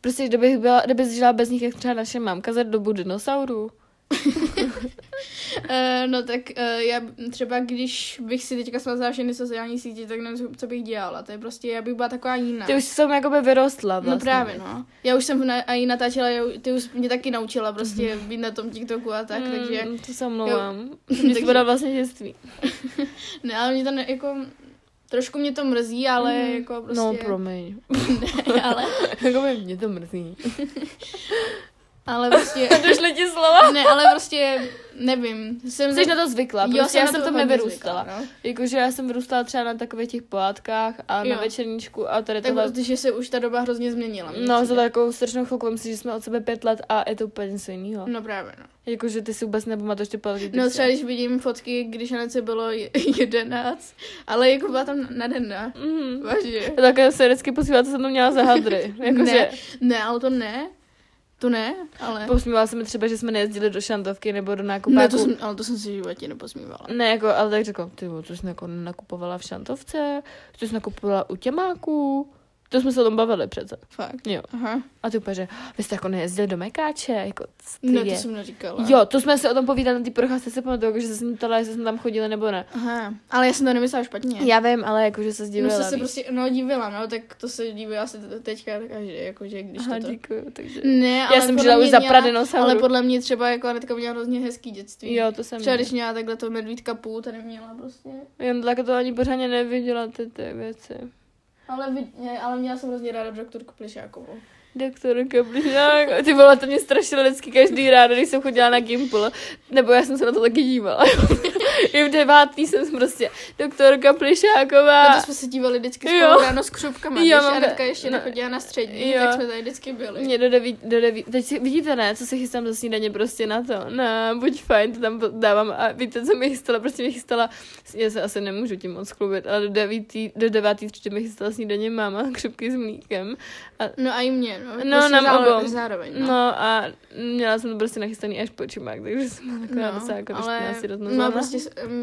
prostě kdybych byla, kdybys žila bez nich, jak třeba naše mamka za dobu dinosaurů. Uh, no tak uh, já třeba, když bych si teďka smazala všechny sociální sítě, tak nevím, co bych dělala. To je prostě, já bych byla taková jiná. Ty už jsem jakoby vyrostla vlastně. No právě, no. Já už jsem na, a i natáčela, já, ty už mě taky naučila prostě být na tom TikToku a tak, takže... Mm, to se Takže- to bylo vlastně dětství. Ne, ale mě to ne, jako... Trošku mě to mrzí, ale Mhm. jako prostě... No, promiň. ne, ale... Jakoby mě to mrzí. Ale prostě... Došly ti slova? ne, ale prostě, nevím. Jsem Jsi na to zvykla, Jo, prostě jsem já na jsem to tam nevyrůstala. zvykla, no. Jakože já jsem vyrůstala třeba na takových těch pohádkách a na Jo. večerníčku a tady Tak tohle. protože se už ta doba hrozně změnila. No, za takovou strašnou chvilku, myslím, si, že jsme od sebe pět let a je to úplně něco jiného. No právě, no. Jakože ty si vůbec nepamatuješ ty pohádky. No třeba když vidím fotky, když Anece bylo je- jedenáct, ale jako byla tam nadaná. Mhm. Vážně. Také se vždycky posílá, co jsem tam měla za hadry. Jakože Ne, ne, ale to ne. To ne, ale... posmívala se mi třeba, že jsme nejezdili do šantovky nebo do nákupáku. Ne, to jsem, ale to jsem si v životě neposmívala. Ne, jako, ale tak řekl, ty to jsi jako nakupovala v šantovce, to jsi nakupovala u těmáků, to jsme se o tom bavili přece. Fakt. Jo. Aha. A ty úplně, že vy jste jako nejezdili do Mekáče, jako ty Ne, to je? jsem neříkala. Jo, to jsme se o tom povídali na té procházce, si pamatuju, jako, že se jsem ptala, jestli jsme tam chodili nebo ne. Aha, ale já jsem to nemyslela špatně. Já vím, ale jakože se No zdivila. se, se prostě, no divila, no, tak to se diví asi teďka každý, jakože když Aha, to to... děkuju, takže... Ne, ale Já jsem žila už za Pradinosauru. Ale podle mě třeba jako Anetka měla hrozně hezký dětství. Jo, to jsem Třeba když měla takhle to medvídka půl, tady měla prostě. Jen tak to ani pořádně neviděla ty, ty věci. Ale, ale měla jsem hrozně ráda doktorku Plišákovou. Doktorka Bližák. Ty vole, to mě strašilo vždycky každý ráno, když jsem chodila na Gimple. Nebo já jsem se na to taky dívala. I v devátý jsem prostě doktorka Plišáková. Na to jsme se dívali vždycky Jo. ráno s křupkama, Jo, když Anetka ta- ještě no, nechodila na střední, jo. tak jsme tady vždycky byli. Mě do deví, do deví, teď si, vidíte ne, co se chystám za snídaně prostě na to. Ne, buď fajn, to tam dávám a víte, co mi chystala, prostě mi chystala, já se asi nemůžu tím moc chlubit, ale do devítý, do devátý třídy mi chystala snídaně máma křupky s mlíkem. A, No a i mě, no. No, Prostě nám zároveň- obou. Zároveň, no. no. a měla jsem to prostě nachystaný až po čumák, takže jsem byla taková docela jako ale no, prostě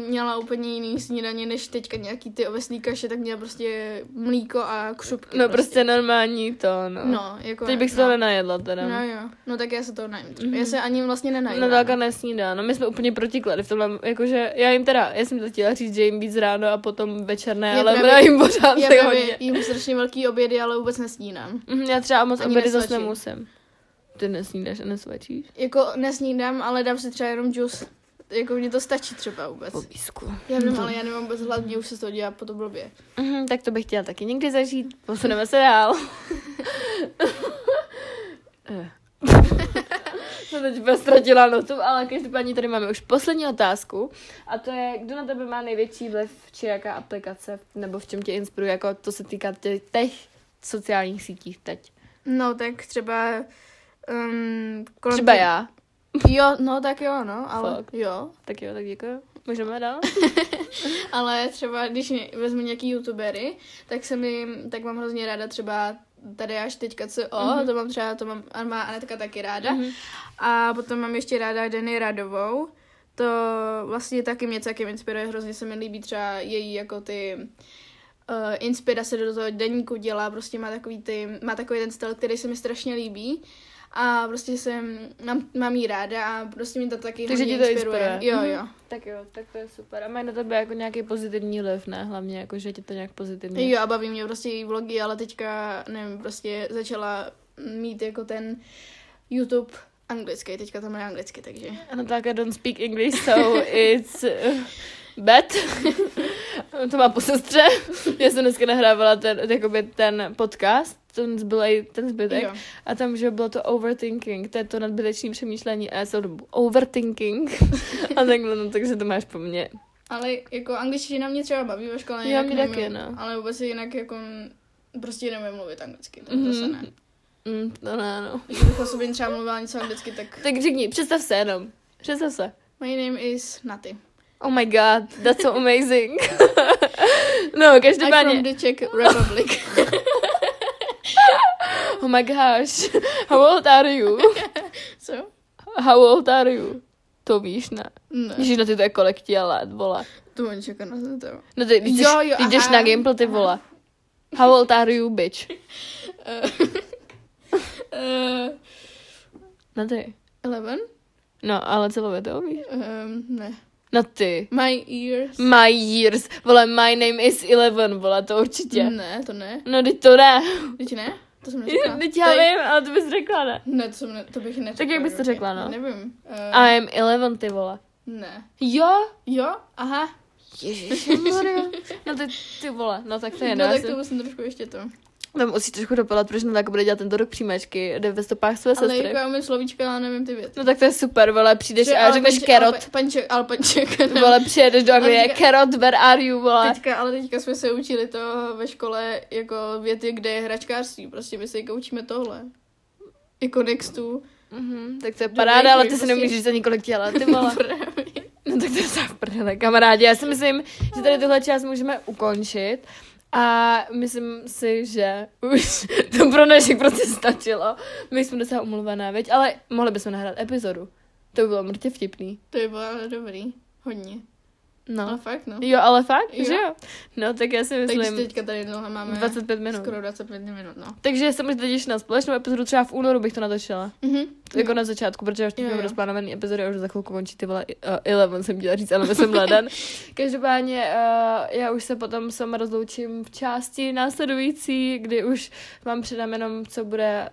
měla úplně jiný snídaně, než teďka nějaký ty oveslí kaše, tak měla prostě mlíko a křupky. No prostě normální to, no. No, jako... Teď bych se no. to nenajedla teda. No jo, no tak já se to najím. Mhm. Já se ani vlastně nenajím. No tak nesnídá. No my jsme úplně protiklady v tomhle, jakože já jim teda, já jsem to chtěla říct, že jim víc ráno a potom večer ne, Já ale právě- já jim pořád Já hodně. jím strašně velký obědy, ale vůbec nesnídám. Mhm, Já třeba moc obědy zase nemusím. Ty nesnídáš a nesvačíš? Jako nesnídám, ale dám si třeba jenom džus. Jako mně to stačí třeba vůbec. Po písku. Já vím, ale já nemám vůbec hlad, mě už se to dělá potom blbě. Mhm, tak to bych chtěla taky někdy zažít. Posuneme se dál. Jsem teď úplně ztratila notu, ale každopádně tady máme už poslední otázku. A to je, kdo na tebe má největší vliv, či jaká aplikace, nebo v čem tě inspiruje, jako to se týká tě- těch sociálních sítích teď. No tak třeba... Um, kolem Třeba tě- já. Jo, no tak jo, no, ale Fakt. jo. Tak jo, tak děkuji. Můžeme dál? Ale třeba, když vezmu nějaký youtubery, tak se mi, tak mám hrozně ráda třeba tady až teďka co, mm-hmm. to mám třeba, to mám, a má Anetka taky ráda. Mhm. Mm-hmm. A potom mám ještě ráda Denny Radovou. To vlastně taky mě celkem inspiruje, hrozně se mi líbí třeba její jako ty uh, inspirace do toho deníku dělá, prostě má takový, ty, má takový ten styl, který se mi strašně líbí. A prostě jsem, mám, mám jí ráda a prostě mi to taky Takže hodně ti to inspiruje. inspiruje. Jo, Mhm. jo. Tak jo, tak to je super. A mají na tebe jako nějaký pozitivní vliv, ne? Hlavně jako, že tě to nějak pozitivně... Jo, a baví mě prostě její vlogy, ale teďka, nevím, prostě začala mít jako ten YouTube anglický, teďka tam je anglicky, takže. Ano, tak I don't speak English, so it's uh, bad. to má po sestře. Já jsem dneska nahrávala ten, jakoby ten podcast, ten zbylej, ten zbytek. Jo. A tam, že bylo to overthinking, to je to nadbytečné přemýšlení a já jsem to overthinking. a takhle, no, takže to máš po mně. Ale jako angličtina mě třeba baví ve škole. Jinak mě taky, no. Ale vůbec jinak jako prostě nevím mluvit anglicky, to Mhm. zase ne. Mm, to ne, no. Kdybych o sobě třeba mluvila něco anglicky, tak Tak řekni, představ se jenom. Představ se. my name is Naty. Oh my god, that's so amazing. no, I'm from každopádně. the Czech Republic. Oh my gosh, how old are you? Co? How old are you? To víš, ne? Ne, Ježíš, no ty to je kolik ti let, vole. to oni čeká na to. No ty, když Jo, jdeš, jo, když jdeš na Gimple, ty vole. How old are you, bitch? Uh, No ty. Eleven? No, ale celové to víš. Um, ne. No ty. My ears. My years. Vole, my name is Eleven, vole, to určitě. Ne, to ne. No, teď to ne. Teď ne? To jsem neřekla. Teď já Tady- vím, ale to bys řekla, ne? Ne, to, jsem ne, to bych neřekla. Tak jak bys to řekla, no? Nevím. Uh, I'm Eleven, ty vole. Ne. Jo? Jo? Aha. Ježiš, No ty, ty vole, no tak to je no no, tak to musím trošku ještě to. Tam musíš trošku dopadat, protože Natálka bude dělat tento rok příjmečky, jde ve stopách své Ale sestry. jako já mi slovíčka, já nevím ty věty. No tak to je super, vole, přijdeš Že a ale řekneš carrot. ale pa- Panček, ale panček. Vole, přijedeš do Anglie, Ale carrot, where are you, vole. Teďka, ale teďka jsme se učili to ve škole jako věty, kde je hračkářství. Prostě my se teďka učíme tohle. Jako nextu. Mhm, tak to je paráda, ale ty bakery, si prostě. nemůžeš za několik těla, ty vole. No tak to je v prdele, kamarádi. Já si myslím, že tady tuhle část můžeme ukončit. A myslím si, že už to pro dnešek prostě stačilo. My jsme docela umluvené, veď? Ale mohli bychom nahrát epizodu. To by bylo mrtě vtipný. To by bylo dobrý. Hodně. No. Ale fakt, no. Jo, ale fakt, Jo. že jo? No, tak já si Takže myslím teďka tady dlouho máme 25 minut. skoro 25 minut, no. Takže se můžete těšit na společnou epizodu, třeba v únoru bych to natočila. Mhm. Jako na začátku, protože už teď Jo, mám jo. rozplánovaný epizody a už za chvilku končí ty vole uh, Eleven, jsem chtěla říct, ale myslím leden. Každopádně uh, já už se potom sama rozloučím v části následující, kdy už vám předám jenom, co bude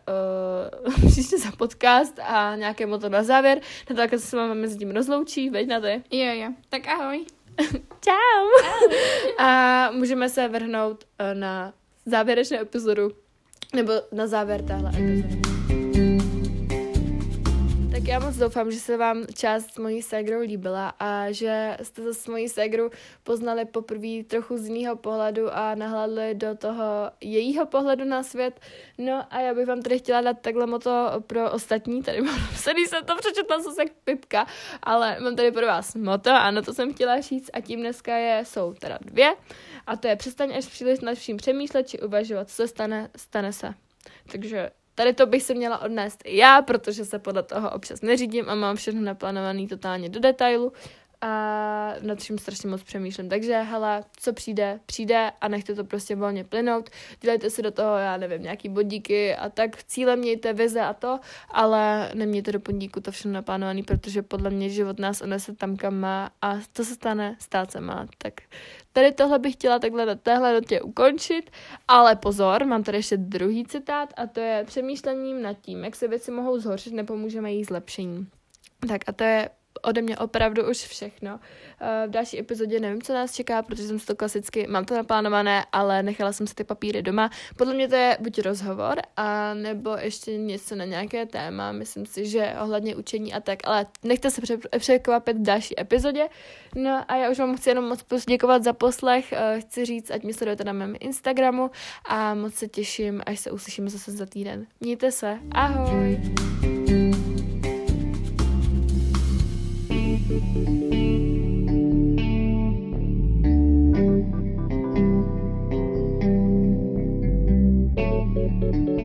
uh, příště za podcast a nějaké moto na závěr. Natálka se s vámi mezi tím rozloučí, veď na to je. Jo, jo. Tak ahoj. Čau! A můžeme se vrhnout uh, na závěrečnou epizodu, nebo na závěr téhle epizody. Tak já moc doufám, že se vám část s mojí ségrou líbila a že jste se s mojí ségrou poznali poprvé trochu z jiného pohledu a nahlédli do toho jejího pohledu na svět. No a já bych vám tady chtěla dát takhle moto pro ostatní, tady mám napsaný, jsem to přečetla zase jak pipka, ale mám tady pro vás moto a na to jsem chtěla říct a tím dneska je, jsou teda dvě a to je přestaň až příliš nad vším přemýšlet či uvažovat, co se stane, stane se. Takže tady to bych se měla odnést i já, protože se podle toho občas neřídím a mám všechno naplánovaný totálně do detailu a nad čím strašně moc přemýšlím. Takže hele, co přijde, přijde a nechte to prostě volně plynout. Dělejte si do toho, já nevím, nějaký bodíky a tak cíle mějte, vize a to, ale nemějte do podíku to všechno naplánovaný, protože podle mě život nás unese tam, kam má a to se stane, stát se má. Tak tady tohle bych chtěla takhle do téhle dotě ukončit, ale pozor, mám tady ještě druhý citát a to je přemýšlením nad tím, jak se věci mohou zhoršit, nepomůžeme jejich zlepšení. Tak a to je ode mě opravdu už všechno. Eh, V další epizodě nevím, co nás čeká, protože jsem si to klasicky, mám to naplánované, ale nechala jsem si ty papíry doma. Podle mě to je buď rozhovor, a nebo ještě něco na nějaké téma, myslím si, že ohledně učení a tak, ale nechte se pře- překvapit v další epizodě. No a já už vám chci jenom moc poděkovat za poslech, eh, chci říct, ať mě sledujete na mém Instagramu a moc se těším, až se uslyšíme zase za týden. Mějte se, ahoj! thank you